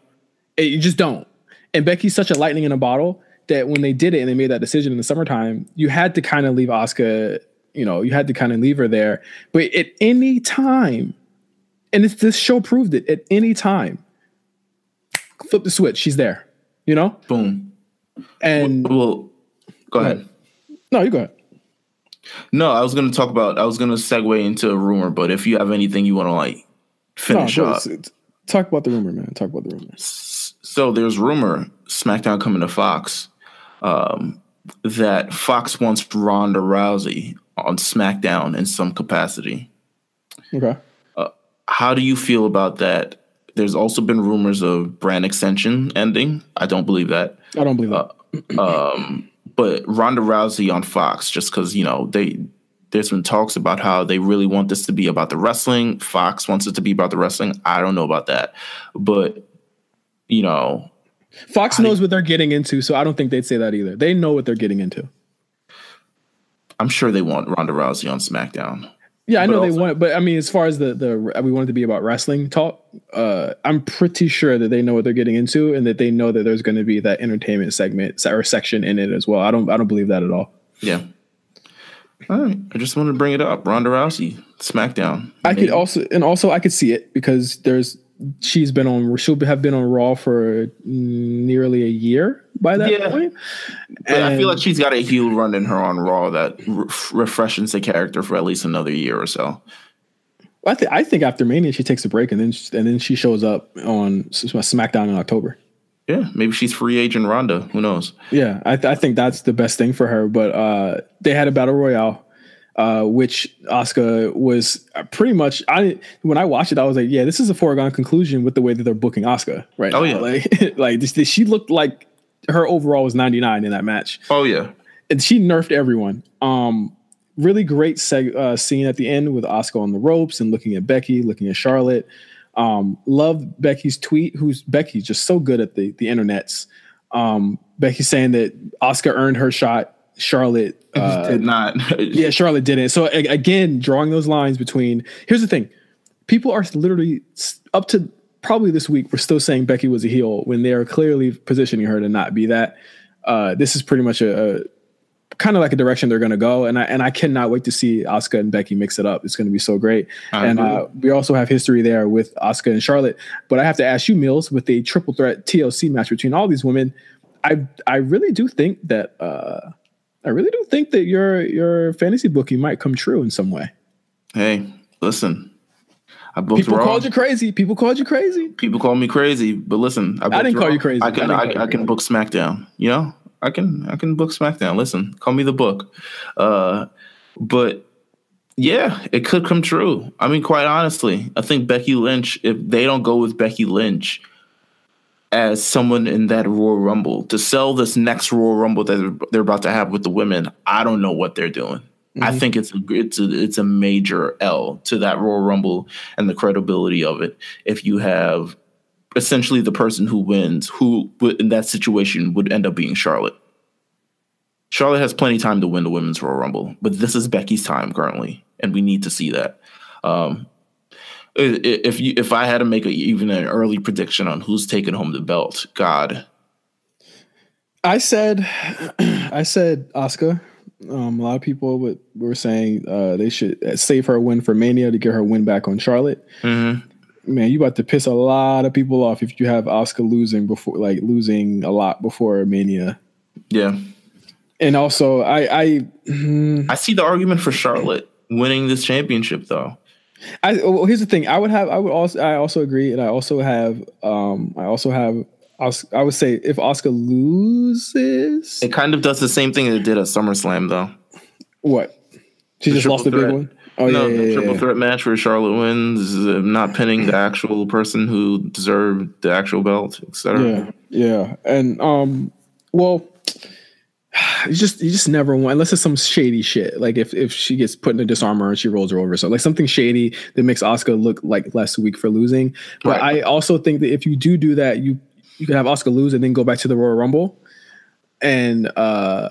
It- you just don't. And Becky's such a lightning in a bottle that when they did it and they made that decision in the summertime, you had to kind of leave Asuka. You know, you had to kind of leave her there. But at any time, and it's, this show proved it. At any time, flip the switch. She's there. You know, Boom. and Well, go ahead. no, you go ahead. No, I was going to talk about, I was going to segue into a rumor, but if you have anything you want to like finish go- up. talk about the rumor, man. Talk about the rumor. So there's rumor SmackDown coming to Fox um, that Fox wants Ronda Rousey on SmackDown in some capacity. Okay. how do you feel about that? There's also been rumors of brand extension ending. I don't believe that. I don't believe that. Um, but Ronda Rousey on Fox, just because you know they there's been talks about how they really want this to be about the wrestling. Fox wants it to be about the wrestling. I don't know about that, but you know, Fox knows what they're getting into, so I don't think they'd say that either. They know what they're getting into. I'm sure they want Ronda Rousey on SmackDown. Yeah, I But know they also- want, but I mean, as far as the the we want it to be about wrestling talk, uh, I'm pretty sure that they know what they're getting into, and that they know that there's going to be that entertainment segment or section in it as well. I don't, I don't believe that at all. Yeah. All right. I just wanted to bring it up. Ronda Rousey, SmackDown. I could also, and also I could see it because there's she's been on, she'll have been on Raw for nearly a year by that Yeah. point. But I feel like she's got a heel run in her on Raw that re- refreshes the character for at least another year or so. I think I think after Mania she takes a break and then she, and then she shows up on SmackDown in October. Yeah, maybe she's free agent Ronda. Who knows? Yeah, I, th- I think that's the best thing for her. But uh, they had a battle royale, uh, which Asuka was pretty much. I when I watched it, I was like, yeah, this is a foregone conclusion with the way that they're booking Asuka right Oh, now. yeah. like like this, she looked like her overall was ninety nine in that match, Oh yeah, and she nerfed everyone. Um, really great seg- uh, scene at the end with Asuka on the ropes and looking at Becky, looking at Charlotte. Um, love Becky's tweet. Who's Becky's just so good at the the internets. Um, Becky saying that Asuka earned her shot. Charlotte, uh, did not. yeah, Charlotte didn't. So a- again, drawing those lines between. Here's the thing: people are literally up to probably this week. We're still saying Becky was a heel when they are clearly positioning her to not be that. Uh, this is pretty much a, a kind of like a direction they're going to go, and I and I cannot wait to see Asuka and Becky mix it up. It's going to be so great. I and uh, we also have history there with Asuka and Charlotte. But I have to ask you, Meelz, with a triple threat TLC match between all these women, I I really do think that. Uh, I really do think that your your fantasy booking might come true in some way. hey, listen. I booked People Raw. called you crazy. People called you crazy. People call me crazy, but listen, I, booked didn't call you crazy. I I can didn't I, I, can book SmackDown. You know, I can I can book SmackDown. Listen, call me the book. Uh, but yeah, it could come true. I mean, quite honestly, I think Becky Lynch. If they don't go with Becky Lynch as someone in that Royal Rumble to sell this next Royal Rumble that they're about to have with the women, I don't know what they're doing. I think it's a, it's a it's a major L to that Royal Rumble and the credibility of it. If you have essentially the person who wins, who in that situation would end up being Charlotte. Charlotte has plenty of time to win the women's Royal Rumble, but this is Becky's time currently, and we need to see that. Um, if you if I had to make a, even an early prediction on who's taking home the belt, God, I said, I said Asuka. Um, a lot of people would, were saying uh, they should save her win for Mania to get her win back on Charlotte. Man, you about to piss a lot of people off if you have Asuka losing before, like losing a lot before Mania. yeah, And also, I, I, I see the argument for Charlotte winning this championship though. I well, here's the thing. I would have. I would also. I also agree, and I also have. Um. I also have. Os- I would say if Asuka loses, It kind of does the same thing it did at SummerSlam though. what? She The just lost the big one. Oh no, yeah, yeah, yeah, triple threat match where Charlotte wins, uh, not pinning the actual person who deserved the actual belt, etc. Yeah, yeah, and um, well, you just you just never want unless it's some shady shit. Like if if she gets put in a Dis-arm-her and she rolls her over, so like something shady that makes Asuka look like less weak for losing. But Right. I also think that if you do do that, you you can have Asuka lose and then go back to the Royal Rumble, and uh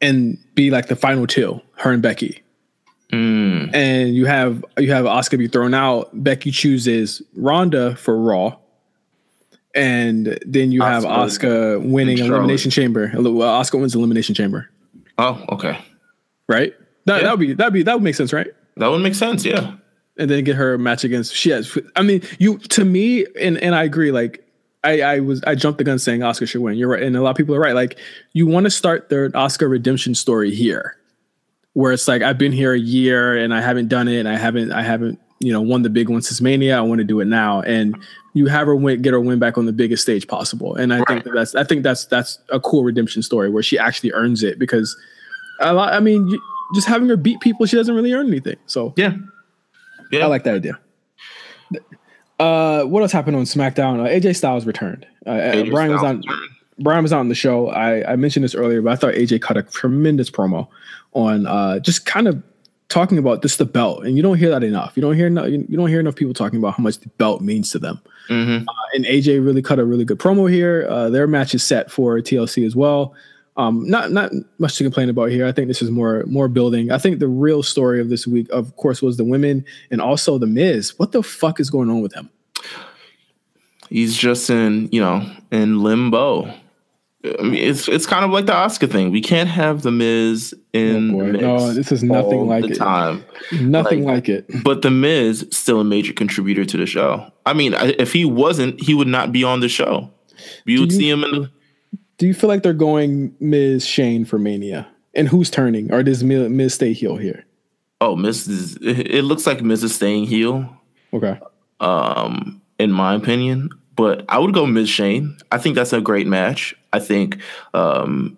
and be like the final two, her and Becky. Mm. And you have you have Asuka be thrown out. Becky chooses Ronda for Raw, and then you have Asuka winning. Elimination Chamber. Asuka wins Elimination Chamber, Oh, okay. right? That Yeah. that would be that be that would make sense, right? That would make sense. Yeah. And then get her match against she has. I mean, you to me, and and I agree. Like I I was I jumped the gun saying Asuka should win. You're right, and a lot of people are right. Like you want to start their Asuka redemption story here, where it's like I've been here a year and I haven't done it, and I haven't I haven't you know won the big one since Mania. I want to do it now, and you have her win, get her win back on the biggest stage possible. And I think that that's I think that's that's a cool redemption story where she actually earns it because a lot. I mean, you, just having her beat people, she doesn't really earn anything. So Yeah. Yeah. I like that idea. Uh, what else happened on SmackDown? Uh, AJ Styles returned. Uh, AJ Bryan Styles was on. Returned. Bryan was on the show. I, I mentioned this earlier, but I thought AJ cut a tremendous promo on uh, just kind of talking about this the belt, and you don't hear that enough. You don't hear no, you don't hear enough people talking about how much the belt means to them. Mm-hmm. Uh, and AJ really cut a really good promo here. Uh, their match is set for TLC as well. Um, not not much to complain about here. I think this is more more building. I think the real story of this week, of course, was the women and also the Miz. What the fuck is going on with him? He's just in you know in limbo. I mean, it's it's kind of like the Asuka thing. We can't have the Miz in oh no. This is nothing like it. Time, nothing like, like, it. But the Miz still a major contributor to the show. I mean, if he wasn't, he would not be on the show. You would see him in. The, do you feel like they're going Miz Shane for Mania? And who's turning, or does Miz stay heel here? Oh, Miz is. It looks like Miz is staying heel. Okay. Um, in my opinion, but I would go Miz Shane. I think that's a great match. I think um,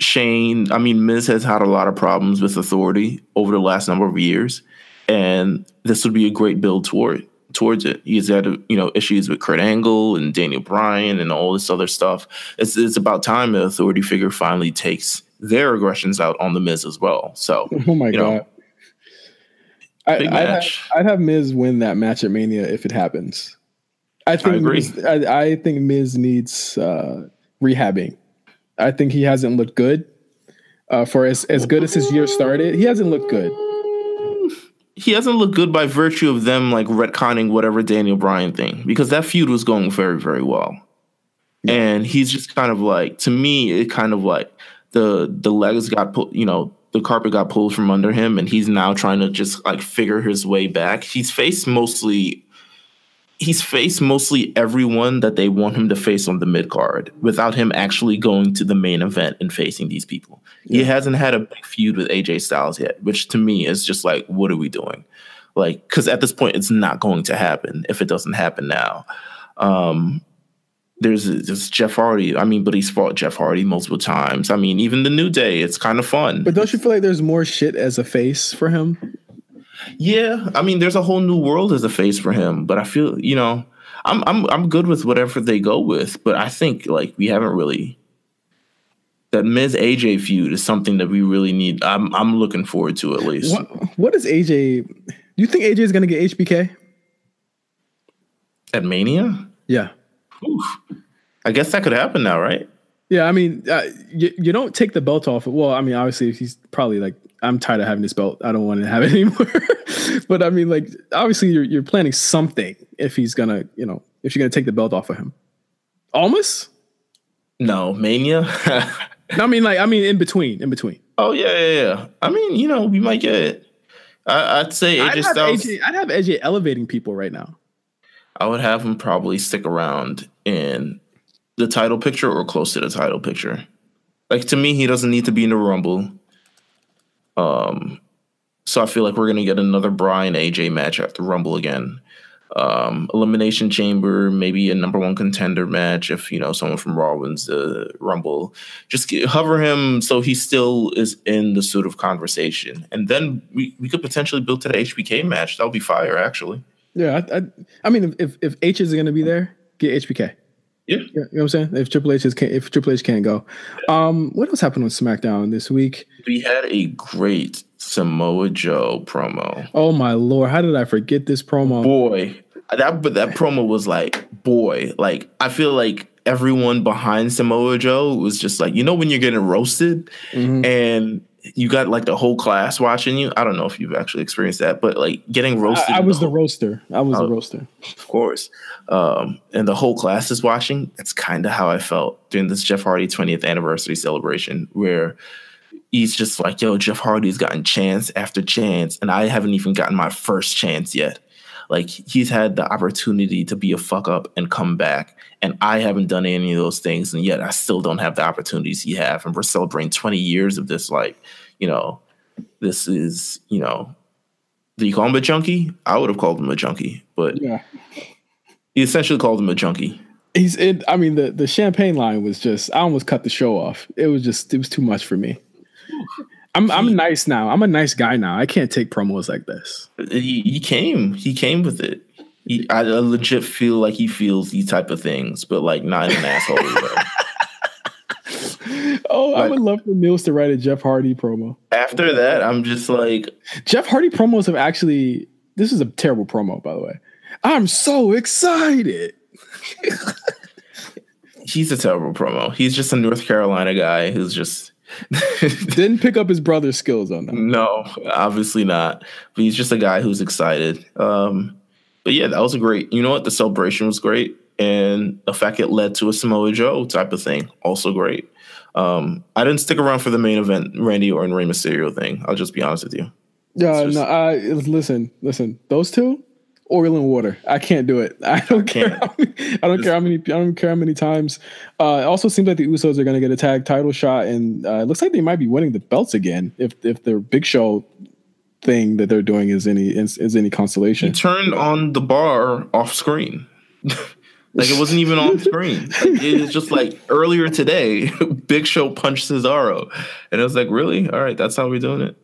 Shane, I mean, Miz has had a lot of problems with authority over the last number of years, and this would be a great build toward towards it. He's had you know issues with Kurt Angle and Daniel Bryan and all this other stuff. It's it's about time the authority figure finally takes their aggressions out on the Miz as well. So, oh my god. Know, I, would have, I'd have Miz win that match at Mania if it happens. I think I. Miz, I, I, think Miz needs uh, rehabbing. I think he hasn't looked good. Uh, for as, as good as his year started, he hasn't looked good. He hasn't looked good by virtue of them like retconning whatever Daniel Bryan thing because that feud was going very very well, yeah. and he's just kind of like to me it kind of like the the legs got put you know the carpet got pulled from under him and he's now trying to just like figure his way back. He's faced mostly he's faced mostly everyone that they want him to face on the mid card without him actually going to the main event and facing these people. Yeah. He hasn't had a big feud with AJ Styles yet, which to me is just like, what are we doing? Like, because at this point, it's not going to happen if it doesn't happen now. Um, there's this Jeff Hardy. I mean, but he's fought Jeff Hardy multiple times. I mean, even the New Day, it's kind of fun. But don't you feel like there's more shit as a face for him? Yeah, I mean, there's a whole new world as a face for him, but I feel you know, I'm I'm I'm good with whatever they go with, but I think like we haven't really that Miz AJ feud is something that we really need. I'm I'm looking forward to at least. What, what is AJ? Do you think AJ is going to get HBK at Mania? Yeah. Oof. I guess that could happen now, right? Yeah, I mean, uh, you, you don't take the belt off. Well, I mean, obviously, he's probably like I'm tired of having this belt. I don't want to have it anymore. but I mean, like, obviously, you're you're planning something if he's gonna, you know, if you're gonna take the belt off of him. Almost. No mania. I mean, like, I mean, in between, in between. Oh yeah, yeah, yeah. I mean, you know, we might get. I, would say AJ I'd Styles. AJ, I'd have AJ elevating people right now. I would have him probably stick around in the title picture or close to the title picture. Like to me, he doesn't need to be in the Rumble. Um, so I feel like we're gonna get another Bryan AJ match at the Rumble again. Um, Elimination Chamber, maybe a number one contender match if you know someone from Raw wins the Rumble. Just get, hover him so he still is in the sort of conversation, and then we, we could potentially build to the HBK match. That would be fire, actually. Yeah, I, I, I mean, if if H is going to be there, get HBK. Yeah. You know what I'm saying? If Triple H is can't, if Triple H can't go. Um, what else happened on SmackDown this week? We had a great Samoa Joe promo. Oh my lord, how did I forget this promo? Boy, that but that promo was like, boy, like I feel like everyone behind Samoa Joe was just like, you know, when you're getting roasted mm-hmm. and you got like the whole class watching you. I don't know if you've actually experienced that, but like getting roasted. I, I was the, the roaster. I was uh, the roaster. Of course. Um, and the whole class is watching. That's kind of how I felt during this Jeff Hardy 20th anniversary celebration, where he's just like, yo, Jeff Hardy's gotten chance after chance, and I haven't even gotten my first chance yet. Like he's had the opportunity to be a fuck up and come back, and I haven't done any of those things, and yet I still don't have the opportunities he have. And we're celebrating 20 years of this, like, you know, this is, you know, do you call him a junkie? I would have called him a junkie, but yeah. he essentially called him a junkie. He's in. I mean, the the champagne line was just. I almost cut the show off. It was just. It was too much for me. I'm I'm nice now. I'm a nice guy now. I can't take promos like this. He, he came. He came with it. He, I legit feel like he feels these type of things, but like not an asshole way. Oh, I would love for Meelz to write a Jeff Hardy promo. After that, I'm just like, Jeff Hardy promos have actually. This is a terrible promo, by the way. I'm so excited. he's a terrible promo. He's just a North Carolina guy who's just Didn't pick up his brother's skills on that. no, obviously not. But he's just a guy who's excited. Um, but yeah, that was a great. You know what? The celebration was great, and the fact it led to a Samoa Joe type of thing also great. Um, I didn't stick around for the main event, Randy Orton, Rey Mysterio thing. I'll just be honest with you. Yeah, It's no. I listen, listen. Those two, oil and water. I can't do it. I don't care. many, I don't care how many. I don't care how many times. Uh, it also seems like the Usos are going to get a tag title shot, and uh, it looks like they might be winning the belts again if if their Big Show thing that they're doing is any is, is any He consolation. turned on the bar off screen. like it wasn't even on screen. Like, it was just like earlier today, Big Show punched Cesaro, and I was like, really? All right, that's how we're doing it.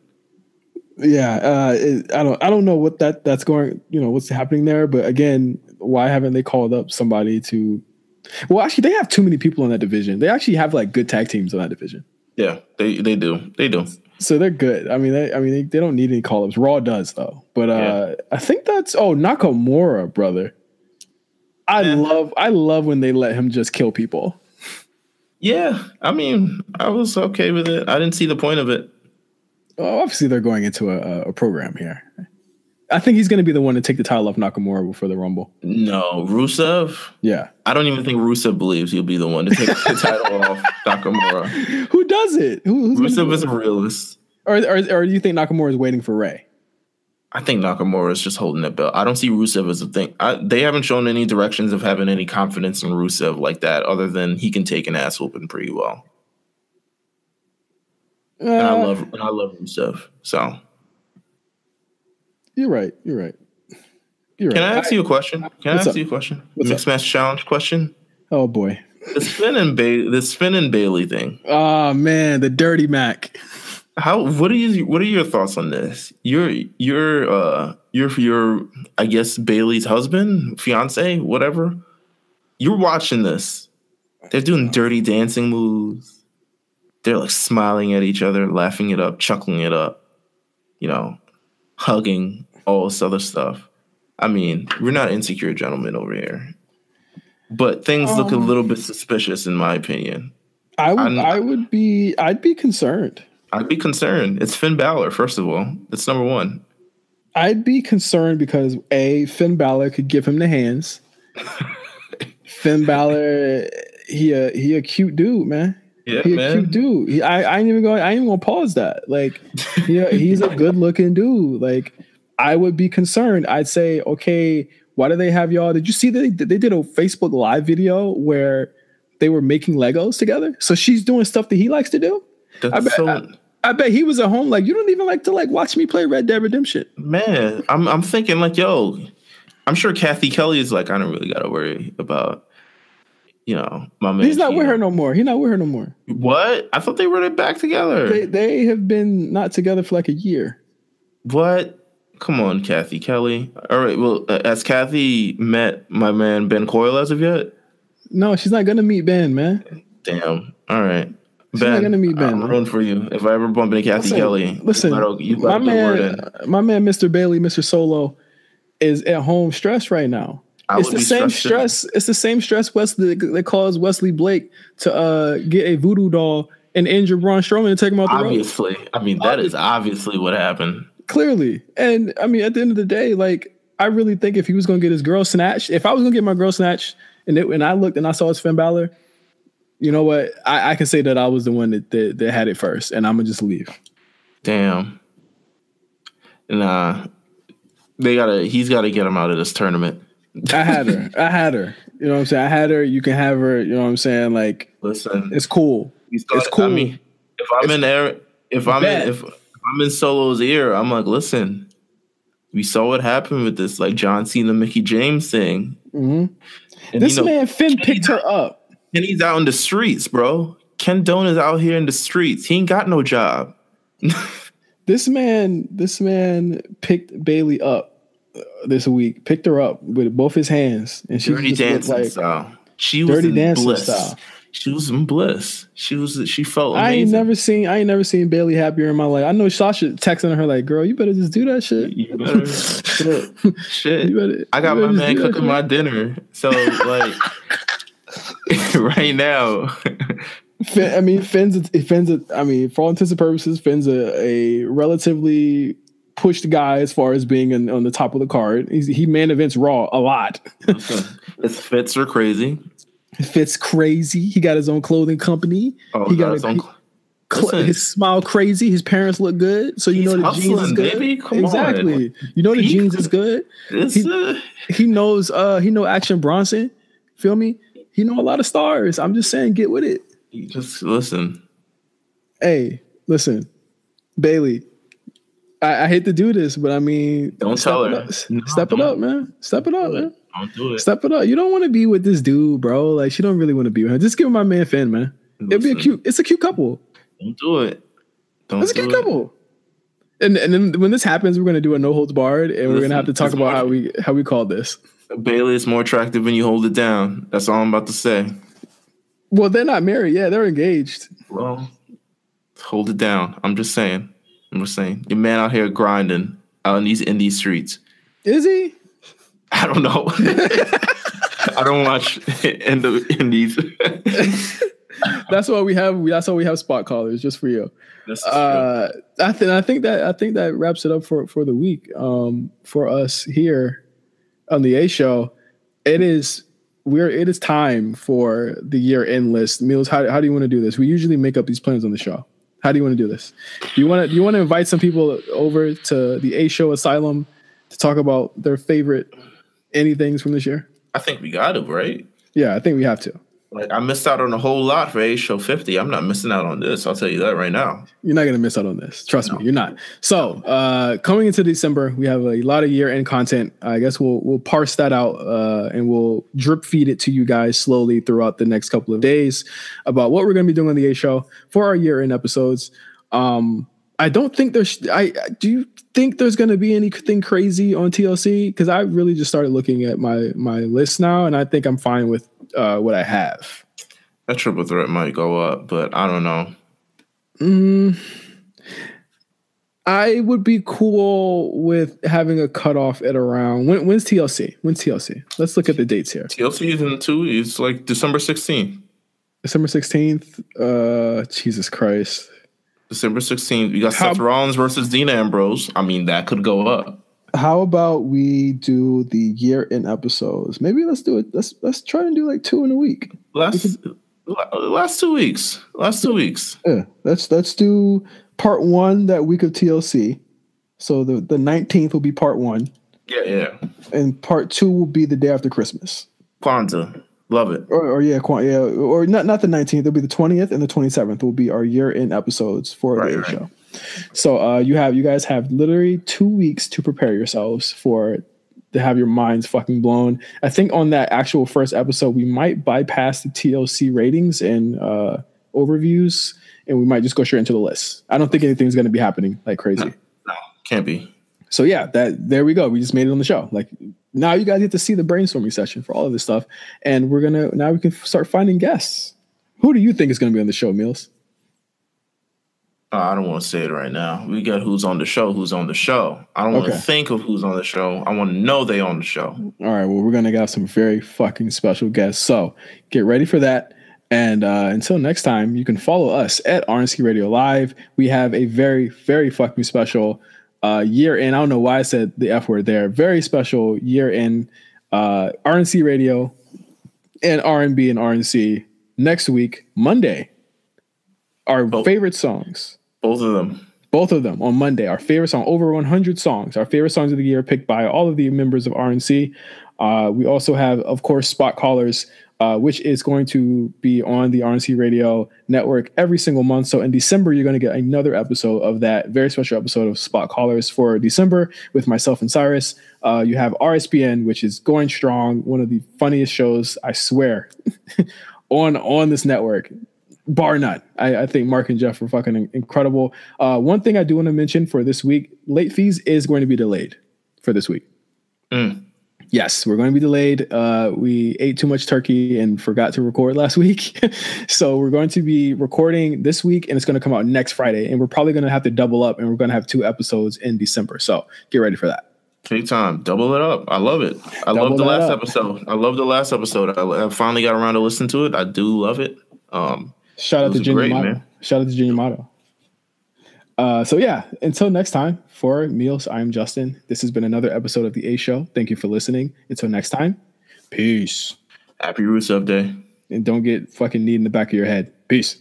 Yeah, uh, it, I don't I don't know what that that's going. You know what's happening there, but again, why haven't they called up somebody to? Well, actually, they have too many people in that division. They actually have like good tag teams in that division. Yeah, they they do. They do. So they're good. I mean, they, I mean, they, they don't need any call ups. Raw does though. But uh, I think that's oh Nakamura, brother. I Yeah. love I love when they let him just kill people. Yeah, I mean, I was okay with it. I didn't see the point of it. Well, obviously, they're going into a, a program here. I think he's going to be the one to take the title off Nakamura before the Rumble. No, Rusev. Yeah, I don't even think Rusev believes he'll be the one to take the title off Nakamura. who does it? Who, who's Rusev is a realist. or, or or do you think Nakamura is waiting for Rey? I think Nakamura is just holding that belt. I don't see Rusev as a thing. I, they haven't shown any directions of having any confidence in Rusev like that, other than he can take an ass whooping pretty well. And I Uh, love and I love Rusev. So You're right. You're right. You're can right. I ask you a question? Can I ask up? you a question? What's Mixed match challenge question. oh boy. The spin and ba- the spin and Bayley thing. Oh man, the dirty Mac. How what are you what are your thoughts on this? You're you're uh you're your I guess Bayley's husband, fiance, whatever. You're watching this. They're doing dirty dancing moves. They're like smiling at each other, laughing it up, chuckling it up, you know, hugging, all this other stuff. I mean, we're not insecure gentlemen over here. But things look a Um, little bit suspicious in my opinion. I would I'm- I would be I'd be concerned. I'd be concerned. It's Finn Balor, first of all. That's number one. I'd be concerned because a Finn Balor could give him the hands. Finn Balor, he a he a cute dude, man. Yeah, He a cute dude. He, I, I ain't even going. I ain't even gonna pause that. Like, yeah, he's a good looking dude. Like, I would be concerned. I'd say, okay, why do they have y'all? Did you see that they, they did a Facebook Live video where they were making Legos together? So she's doing stuff that he likes to do. That's I bet- so I bet he was at home like, you don't even like to like watch me play Red Dead Redemption. man. I'm I'm thinking like, yo, I'm sure Cathy Kelley is like, I don't really gotta worry about, you know, my man. He's not with her no more. He's not with her no more. What? I thought they were back together. They they have been not together for like a year. what? Come on, Cathy Kelley. All right. Well, uh, has Cathy met my man Ben Coyle as of yet? No, she's not gonna meet Ben, man. Damn. All right. She's Ben, not gonna meet Ben, I'm rooting for you. If I ever bump into Cathy Listen, Kelley, listen, you better, you my man, my man, Mr. Bayley, Mr. Solow, is at home stressed right now. I it's the same stress. It's the same stress Wesley that caused Wesley Blake to uh, get a voodoo doll and injure Braun Strowman and take him out the road. Obviously, I mean that is obviously what happened. Clearly, and I mean, at the end of the day, like I really think if he was going to get his girl snatched, if I was going to get my girl snatched, and it, and I looked and I saw it's Finn Balor, you know what? I, I can say that I was the one that, that that had it first, and I'm gonna just leave. Damn. Nah, they gotta. He's got to get him out of this tournament. I had her. I had her. You know what I'm saying? I had her. You can have her. You know what I'm saying? Like Listen, it's cool. he's it's cool. I mean, if I'm in there, if I'm in, if I'm in Solow's ear, I'm like, listen. We saw what happened with this, like John Cena, Mickie James thing. Mhm. And This you know, man Finn picked her up. Kenny's out in the streets, bro. Ken Doane is out here in the streets. He ain't got no job. This man, this man picked Bayley up this week, picked her up with both his hands, and she Dirty dancing like style. She was Dirty in Dancing bliss. style. She was in bliss. She was. She felt I ain't never seen I ain't never seen Bayley happier in my life. I know Sasha texting her like, "Girl, you better just do that shit." You better- shit. Shit. You better- I got my man cooking my dinner. So like right now. Finn, I mean, Finn's Finn's I mean, for all intents and purposes, Finn's a, a relatively pushed guy as far as being in, on the top of the card. He's, he man events Raw a lot. listen, his fits are crazy. His fits crazy. He got his own clothing company. Oh, he got got his a, own he- cl- Listen. his smile crazy. His parents look good, so you know the jeans is good. baby. Come on. exactly. You know the Peak. jeans is good. He- uh, He knows. uh He know Action Bronson. Feel me? He know a lot of stars. I'm just saying, get with it. just listen. Hey, listen, Bayley. I, I hate to do this, but I mean, Don't tell her. up. No, step it up, man. Step it up, man. Don't do it. Step it up. You don't want to be with this dude, bro. Like she don't really want to be with him. Just give him my man Finn, man. It'd be a cute. It's a cute couple. Don't do it. Don't It's a cute it. couple. And and then when this happens, we're gonna do a no holds barred, and we're gonna have to talk about how we how we call this. Bayley is more attractive when you hold it down. That's all I'm about to say. Well, they're not married. Yeah, they're engaged. Well, hold it down. I'm just saying. I'm just saying. Your man out here grinding out in these in these streets. Is he? I don't know. I don't watch in the in these. That's why we have. That's why we have spot callers just for you. Uh, I think I think that I think that wraps it up for for the week. Um, for us here on the A show, it is we're it is time for the year end list. Meelz, how how do you want to do this? We usually make up these plans on the show. How do you want to do this? Do you want to do you want to invite some people over to the A show Asylum to talk about their favorite anythings from this year? I think we got it right. Yeah, I think we have to. Like I missed out on a whole lot for A Show 50. I'm not missing out on this. I'll tell you that right now. You're not gonna miss out on this. Trust me, you're not. So, uh, coming into December, we have a lot of year-end content. I guess we'll we'll parse that out uh, and we'll drip feed it to you guys slowly throughout the next couple of days about what we're gonna be doing on the A Show for our year-end episodes. Um, I don't think there's. I do you think there's gonna be anything crazy on TLC? Because I really just started looking at my my list now, and I think I'm fine with uh, what I have. That triple threat might go up, but I don't know. Mm, I would be cool with having a cutoff at around when, when's TLC? When's TLC? Let's look at the dates here. TLC is in two. It's like December 16th. December 16th. Uh Jesus Christ. December 16th. We got How- Seth Rollins versus Dean Ambrose. I mean, that could go up. How about we do the year in episodes? Maybe let's do it. Let's let's try and do like two in a week. Last last two weeks. Last two weeks. Yeah. Let's let's do part one that week of TLC. So the, the 19th will be part one, Yeah, yeah. and part two will be the day after Christmas. Kwanzaa. Love it. or, or yeah, yeah, or not not the nineteenth. It'll be the twentieth and the twenty seventh will be our year in episodes for Right, the right. show. So uh, you have you guys have literally two weeks to prepare yourselves for to have your minds fucking blown. I think on that actual first episode, we might bypass the TLC ratings and uh, overviews, and we might just go straight into the list. I don't think anything's going to be happening like crazy. No, can't be. So yeah, that there we go. We just made it on the show. Like now you guys get to see the brainstorming session for all of this stuff, and we're gonna now we can start finding guests. Who do you think is gonna be on the show, Meelz? Uh, I don't want to say it right now. We got who's on the show, who's on the show. I don't want to Okay. think of who's on the show. I want to know they on the show. All right, well we're gonna have some very fucking special guests. So get ready for that. And uh, until next time, you can follow us at RNC Radio Live. We have a very, very fucking special uh, year in. I don't know why I said the F word there. Very special year in uh, RNC Radio and R&B and RNC next week, Monday. Our Oh. favorite songs Both of them. both of them on Monday. Our favorite song, over 100 songs, our favorite songs of the year picked by all of the members of RNC. Uh, we also have, of course, Spot Callers, uh, which is going to be on the RNC Radio Network every single month. So in December, you're going to get another episode of that very special episode of Spot Callers for December with myself and Cyrus. Uh, you have RSPN, which is going strong, one of the funniest shows, I swear, on on this network bar none. I, I think Mark and Jeff were fucking incredible. Uh, one thing I do want to mention for this week, late fees is going to be delayed for this week. Mm. Yes, we're going to be delayed. Uh, we ate too much turkey and forgot to record last week. so we're going to be recording this week and it's going to come out next Friday. And we're probably going to have to double up and we're going to have two episodes in December. So get ready for that. Take time, double it up. I love it. I Double love the last up. episode. I love the last episode. I, I finally got around to listen to it. I do love it. Um, Shout out to Junior great, Motto. man. Shout out to Junior Motto. Uh, so yeah, until next time, for Meelz, I'm Justin. This has been another episode of the A Show. Thank you for listening. Until next time, peace. happy Rusev Day. And don't get fucking knee in the back of your head. Peace.